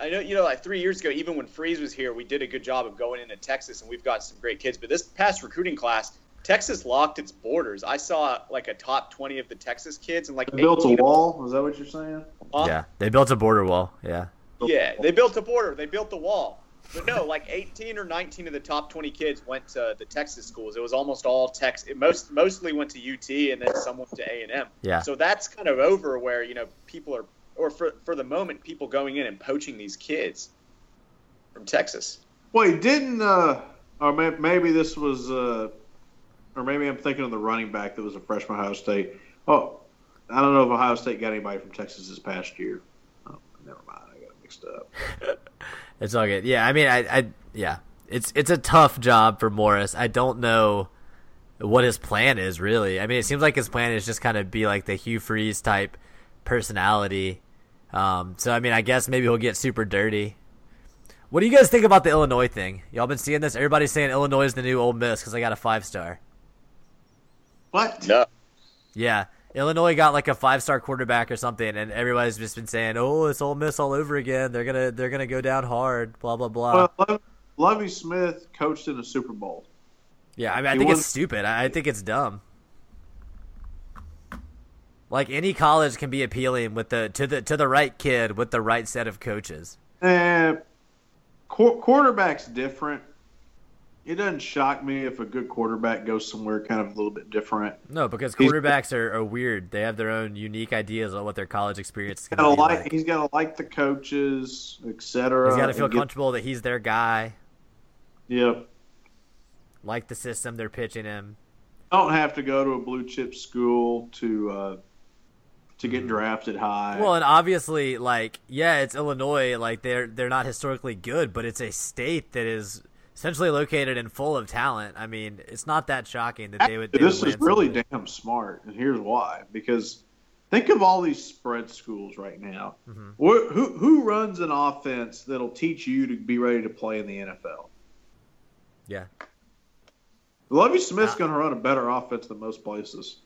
Speaker 3: I know you know like three years ago, even when Freeze was here, we did a good job of going into Texas, and we've got some great kids. But this past recruiting class, Texas locked its borders. I saw like a top twenty of the Texas kids, and like
Speaker 2: They built a
Speaker 3: 18 of-
Speaker 2: wall. Is that what you're saying?
Speaker 3: Huh?
Speaker 1: Yeah, they built a border wall. Yeah,
Speaker 3: Yeah, they built a border. They built the wall. But no, like 18 or 19 of the top 20 kids went to the Texas schools. It was almost all Texas. It most mostly went to UT, and then some went to A and M.
Speaker 1: Yeah.
Speaker 3: So that's kind of over where you know people are, or for for the moment, people going in and poaching these kids from Texas.
Speaker 2: Wait, didn't uh, or may, maybe this was uh, or maybe I'm thinking of the running back that was a freshman Ohio State. Oh, I don't know if Ohio State got anybody from Texas this past year. Oh, never mind, I got it mixed up.
Speaker 1: it's all good. Yeah, I mean, I, I yeah, it's it's a tough job for Morris. I don't know what his plan is really. I mean, it seems like his plan is just kind of be like the Hugh Freeze type personality. Um, so I mean, I guess maybe he'll get super dirty. What do you guys think about the Illinois thing? Y'all been seeing this? Everybody's saying Illinois is the new Ole Miss because they got a five star.
Speaker 2: What?
Speaker 3: No.
Speaker 1: Yeah, Illinois got like a five star quarterback or something, and everybody's just been saying, "Oh, it's Ole Miss all over again. They're gonna they're gonna go down hard." Blah blah blah.
Speaker 2: Well, Lo- Lovie Smith coached in a Super Bowl.
Speaker 1: yeah, I mean, I
Speaker 2: he
Speaker 1: think
Speaker 2: won-
Speaker 1: it's stupid. I, I think it's dumb. Like any college can be appealing with the to the to the right kid with the right set of coaches.
Speaker 2: Eh, qu- quarterback's different. It doesn't shock me if a good quarterback goes somewhere kind of a little bit different.
Speaker 1: No, because
Speaker 2: He's-
Speaker 1: quarterbacks are, are weird. They have their own unique ideas on what their college experience is going
Speaker 2: gotta
Speaker 1: be
Speaker 2: like,
Speaker 1: like.
Speaker 2: he's got to like the coaches, etc.
Speaker 1: He's got to feel
Speaker 2: and get-
Speaker 1: comfortable that he's their guy,
Speaker 2: Yep.
Speaker 1: like the system they're pitching him.
Speaker 2: Don't have to go to a blue chip school to uh, to get drafted high.
Speaker 1: Well, and obviously, like, yeah, it's Illinois. Like, they're they're not historically good, but it's a state that is essentially located and full of talent. I mean, it's not that shocking that they would. They
Speaker 2: this
Speaker 1: would
Speaker 2: is really
Speaker 1: somebody.
Speaker 2: damn smart, and here's why. Because think of all these spread schools right now.
Speaker 1: Mm-hmm.
Speaker 2: Wh- Who who runs an offense that'll teach you to be ready to play in the NFL?
Speaker 1: Yeah,
Speaker 2: Lovie Smith's
Speaker 1: Uh,
Speaker 2: going to run a better offense than most places.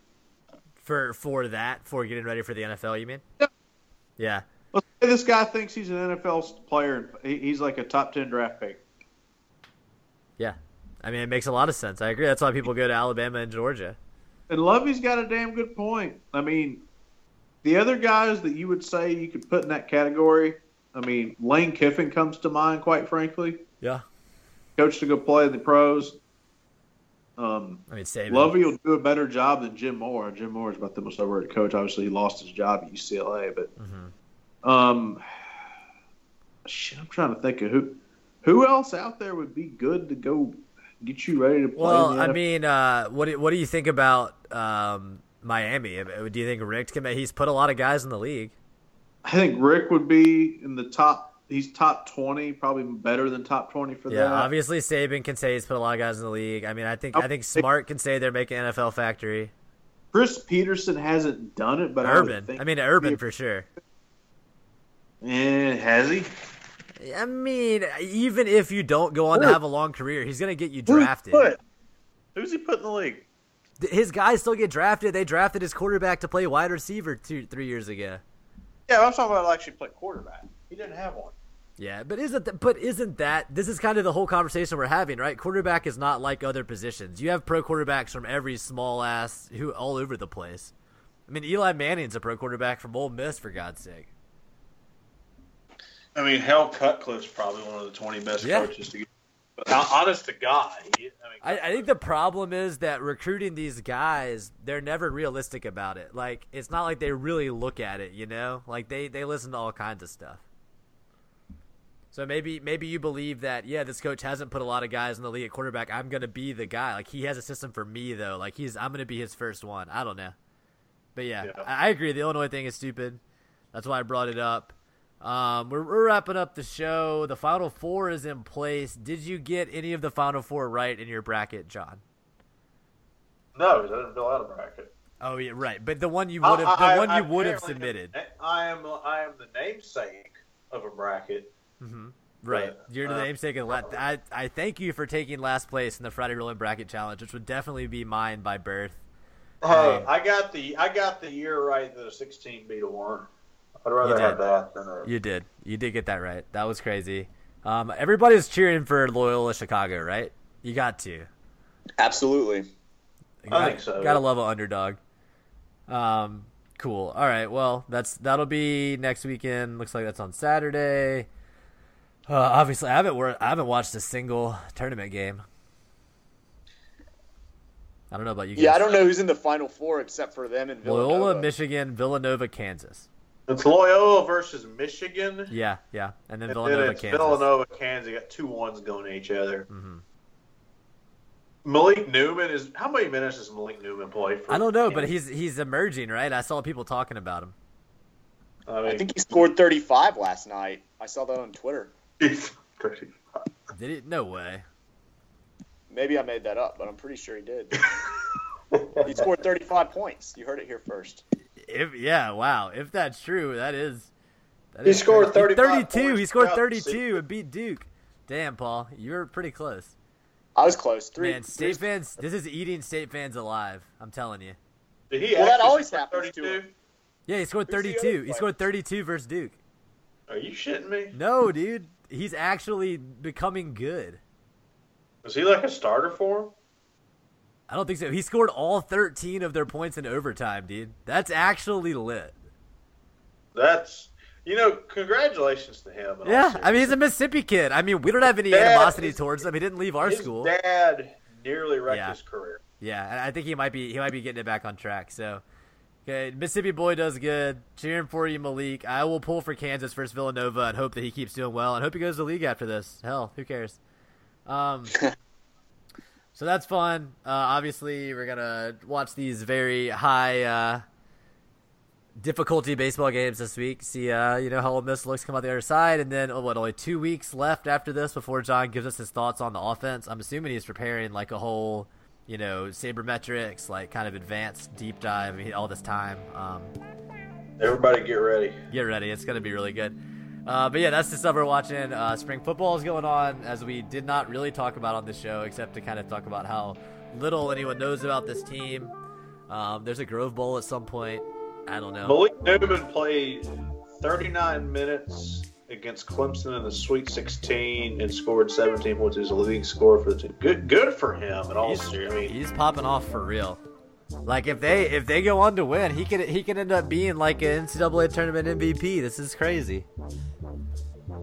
Speaker 1: For for that, for getting ready for the NFL, you mean?
Speaker 2: Yep.
Speaker 1: Yeah.
Speaker 2: Let's this guy thinks he's an NFL player. He's like a top ten draft pick.
Speaker 1: Yeah. I mean, it makes a lot of sense. I agree. That's why people go to Alabama and Georgia.
Speaker 2: And Lovie's got a damn good point. I mean, the other guys that you would say you could put in that category. I mean, Lane Kiffin comes to mind, quite frankly.
Speaker 1: Yeah.
Speaker 2: Coach to go play in the pros. Um,
Speaker 1: I mean, Saban.
Speaker 2: Lovey will do a better job than Jim Mora. Jim Mora is about the most overrated coach. Obviously, he lost his job at UCLA, but um, shit, I'm trying to think of who who else out there would be good to go get you ready to play.
Speaker 1: Well, I mean, uh, what do, what do you think about um, Miami? Do you think Rick can? He's put a lot of guys in the league.
Speaker 2: I think Rick would be in the top. He's top twenty, probably better than top twenty for
Speaker 1: Yeah,
Speaker 2: that.
Speaker 1: Yeah, obviously Saban can say he's put a lot of guys in the league. I mean, I think I think Smart can say they're making NFL factory.
Speaker 2: Chris Petersen hasn't done it, but I
Speaker 1: Urban,
Speaker 2: think
Speaker 1: I mean Urban for sure.
Speaker 2: Eh, has he?
Speaker 1: I mean, even if you don't go on to have a long career, he's gonna get you
Speaker 2: Who's
Speaker 1: drafted.
Speaker 2: put? Who's he put in the league?
Speaker 1: His guys still get drafted. They drafted his quarterback to play wide receiver two, three years ago.
Speaker 2: Yeah, I'm talking about actually play quarterback. He didn't have one.
Speaker 1: Yeah, but isn't that, but isn't that this is kind of the whole conversation we're having, right? Quarterback is not like other positions. You have pro quarterbacks from every small ass who all over the place. I mean, Eli Manning's a pro quarterback from Ole Miss for God's sake.
Speaker 4: I mean, Hal Cutcliffe's probably one of the 20 best
Speaker 1: Yeah.
Speaker 4: coaches to get. But honest to God, he, I mean,
Speaker 1: I, I think the problem is that recruiting these guys, they're never realistic about it. Like it's not like they really look at it, you know? Like they they listen to all kinds of stuff. So maybe maybe you believe that yeah, this coach hasn't put a lot of guys in the league at quarterback. I'm gonna be the guy. Like he has a system for me though. Like he's I'm gonna be his first one. I don't know, but yeah,
Speaker 4: Yeah.
Speaker 1: I, I agree. The Illinois thing is stupid. That's why I brought it up. Um, we're, we're wrapping up the show. The final four is in place. Did you get any of the final four right in your bracket, John?
Speaker 4: no, he didn't fill out a bracket.
Speaker 1: Oh yeah, right. But the one you would have, the
Speaker 4: I- I-
Speaker 1: one
Speaker 4: I
Speaker 1: you would have submitted,
Speaker 4: I am I am the namesake of a bracket.
Speaker 1: Right?
Speaker 4: but,
Speaker 1: You're the
Speaker 4: uh,
Speaker 1: namesake of la- I I thank you for taking last place in the Friday Rolling Bracket Challenge, which would definitely be mine by birth.
Speaker 4: Oh,
Speaker 1: Hey.
Speaker 4: I got the I got the year right that a 16 beat a one. I'd rather
Speaker 1: You
Speaker 4: have
Speaker 1: did.
Speaker 4: that than a.
Speaker 1: You did, you did get that right. That was crazy. Um, everybody's cheering for Loyola Chicago, right? You got to.
Speaker 3: Absolutely.
Speaker 1: You
Speaker 4: I
Speaker 1: gotta-
Speaker 4: think so.
Speaker 1: Gotta love an underdog. Um, cool. All right. Well, that's that'll be next weekend. Looks like that's on Saturday. Uh, obviously, I haven't wor- I haven't watched a single tournament game. I don't know about you guys.
Speaker 3: Yeah, I don't know who's in the final four except for them and Villanova.
Speaker 1: Loyola, Michigan, Villanova, Kansas.
Speaker 4: It's Loyola versus Michigan.
Speaker 1: Yeah, yeah, and then
Speaker 4: And
Speaker 1: Villanova,
Speaker 4: then it's
Speaker 1: Kansas.
Speaker 4: Villanova, Kansas. You got two ones going to each other.
Speaker 1: Mm-hmm.
Speaker 4: Malik Newman is how many minutes does Malik Newman play for?
Speaker 1: I don't know, but he's he's emerging, right? I saw people talking about him.
Speaker 4: I mean,
Speaker 3: I think he scored 35 last night. I saw that on Twitter.
Speaker 4: He's 35.
Speaker 1: Did he? No way.
Speaker 3: Maybe I made that up, but I'm pretty sure he did. he scored 35 points. You heard it here first.
Speaker 1: If yeah, wow. If that's true, that is. That
Speaker 4: He
Speaker 1: is
Speaker 4: scored
Speaker 1: crazy.
Speaker 4: 35
Speaker 1: 32. He scored 32
Speaker 4: season.
Speaker 1: and beat Duke. Damn, Paul, you were pretty close.
Speaker 3: I was close. Three.
Speaker 1: Man, state fans. This is eating state fans alive. I'm telling you.
Speaker 4: Did he
Speaker 3: Well, that always
Speaker 4: score
Speaker 3: happens to
Speaker 4: 32?
Speaker 3: him.
Speaker 1: Yeah, he scored
Speaker 3: Who's
Speaker 1: 32.
Speaker 3: other
Speaker 1: He scored 32 versus Duke.
Speaker 4: Are you shitting me?
Speaker 1: No, dude, he's actually becoming good.
Speaker 4: Was he like a starter for him?
Speaker 1: I don't think so. He scored all 13 of their points in overtime, dude. That's actually lit.
Speaker 4: That's you know, congratulations to him.
Speaker 1: Yeah, I mean, he's a. Mississippi kid. I mean, we don't have any
Speaker 4: Dad,
Speaker 1: animosity
Speaker 4: his-
Speaker 1: towards him. He didn't leave our
Speaker 4: his
Speaker 1: school.
Speaker 4: dad nearly wrecked
Speaker 1: Yeah.
Speaker 4: his career.
Speaker 1: Yeah, and I think he might be he might be getting it back on track. So, okay, Mississippi boy does good. Cheering for you, Malik. I will pull for Kansas versus Villanova and hope that he keeps doing well and hope he goes to the league after this. Hell, who cares? Um, so that's fun. Uh, obviously, we're gonna watch these very high uh, difficulty baseball games this week. See, uh, you know how Ole Miss looks come out the other side, and then oh, what? Only two weeks left after this before John gives us his thoughts on the offense. I'm assuming he's preparing like a whole, you know, sabermetrics, like kind of advanced deep dive. All this time. Um,
Speaker 4: Everybody get ready.
Speaker 1: get ready. It's going to be really good. Uh, but yeah, that's the stuff we're watching. Uh, spring football is going on, as we did not really talk about on this show, except to kind of talk about how little anyone knows about this team. Um, there's a Grove Bowl at some point. I don't know.
Speaker 4: Malik Newman played 39 minutes against Clemson in the Sweet 16 and scored 17 points. He was a leading scorer for the team. Good, good for him. And all
Speaker 1: He's,
Speaker 4: I mean,
Speaker 1: he's popping off for real. Like if they if they go on to win, he could he could end up being like an NCAA tournament MVP. This is crazy,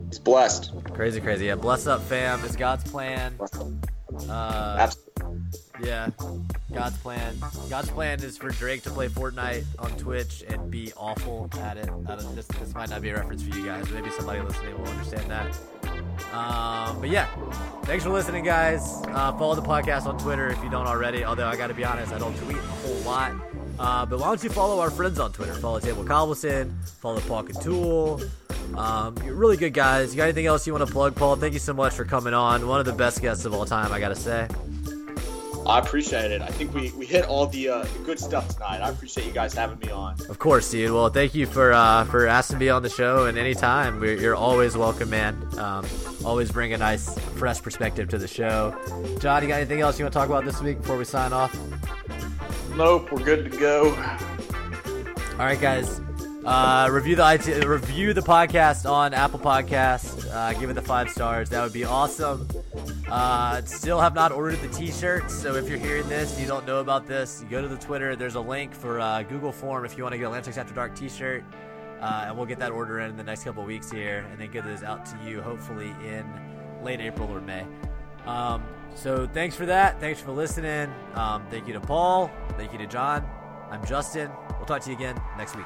Speaker 3: He's blessed.
Speaker 1: crazy, crazy. Yeah, bless up, fam. It's God's plan. Uh,
Speaker 3: Absolutely.
Speaker 1: Yeah, God's plan. God's plan is for Drake to play Fortnite on Twitch and be awful at it. This, this might not be a reference for you guys. Maybe somebody listening will understand that. Um, but yeah, thanks for listening, guys. Uh, follow the podcast on Twitter if you don't already. Although I got to be honest, I don't tweet a whole lot. Uh, but why don't you follow our friends on Twitter? Follow Table Cobbleson, follow Paul Tool. Um, you're really good guys. You got anything else you want to plug, Paul? Thank you so much for coming on. One of the best guests of all time, I gotta say.
Speaker 3: I appreciate it. I think we, we hit all the, uh, the good stuff tonight. I appreciate you guys having me on.
Speaker 1: Of course, dude. Well, thank you for uh, for asking me on the show, and anytime We're, you're always welcome, man. Um, always bring a nice, fresh perspective to the show. John, you got anything else you want to talk about this week before we sign off?
Speaker 2: Nope, we're good to go.
Speaker 1: All right, guys. Uh, review the IT, review the podcast on Apple Podcasts. Uh, give it the five stars. That would be awesome. Uh, still have not ordered the T-shirts, so if you're hearing this you don't know about this, go to the Twitter. There's a link for uh, Google form if you want to get a Land Sharks After Dark T-shirt, uh, and we'll get that order in the next couple weeks here, and then get those out to you hopefully in late April or May. Um, so thanks for that. Thanks for listening. Um, thank you to Paul. Thank you to John. I'm Justin. We'll talk to you again next week.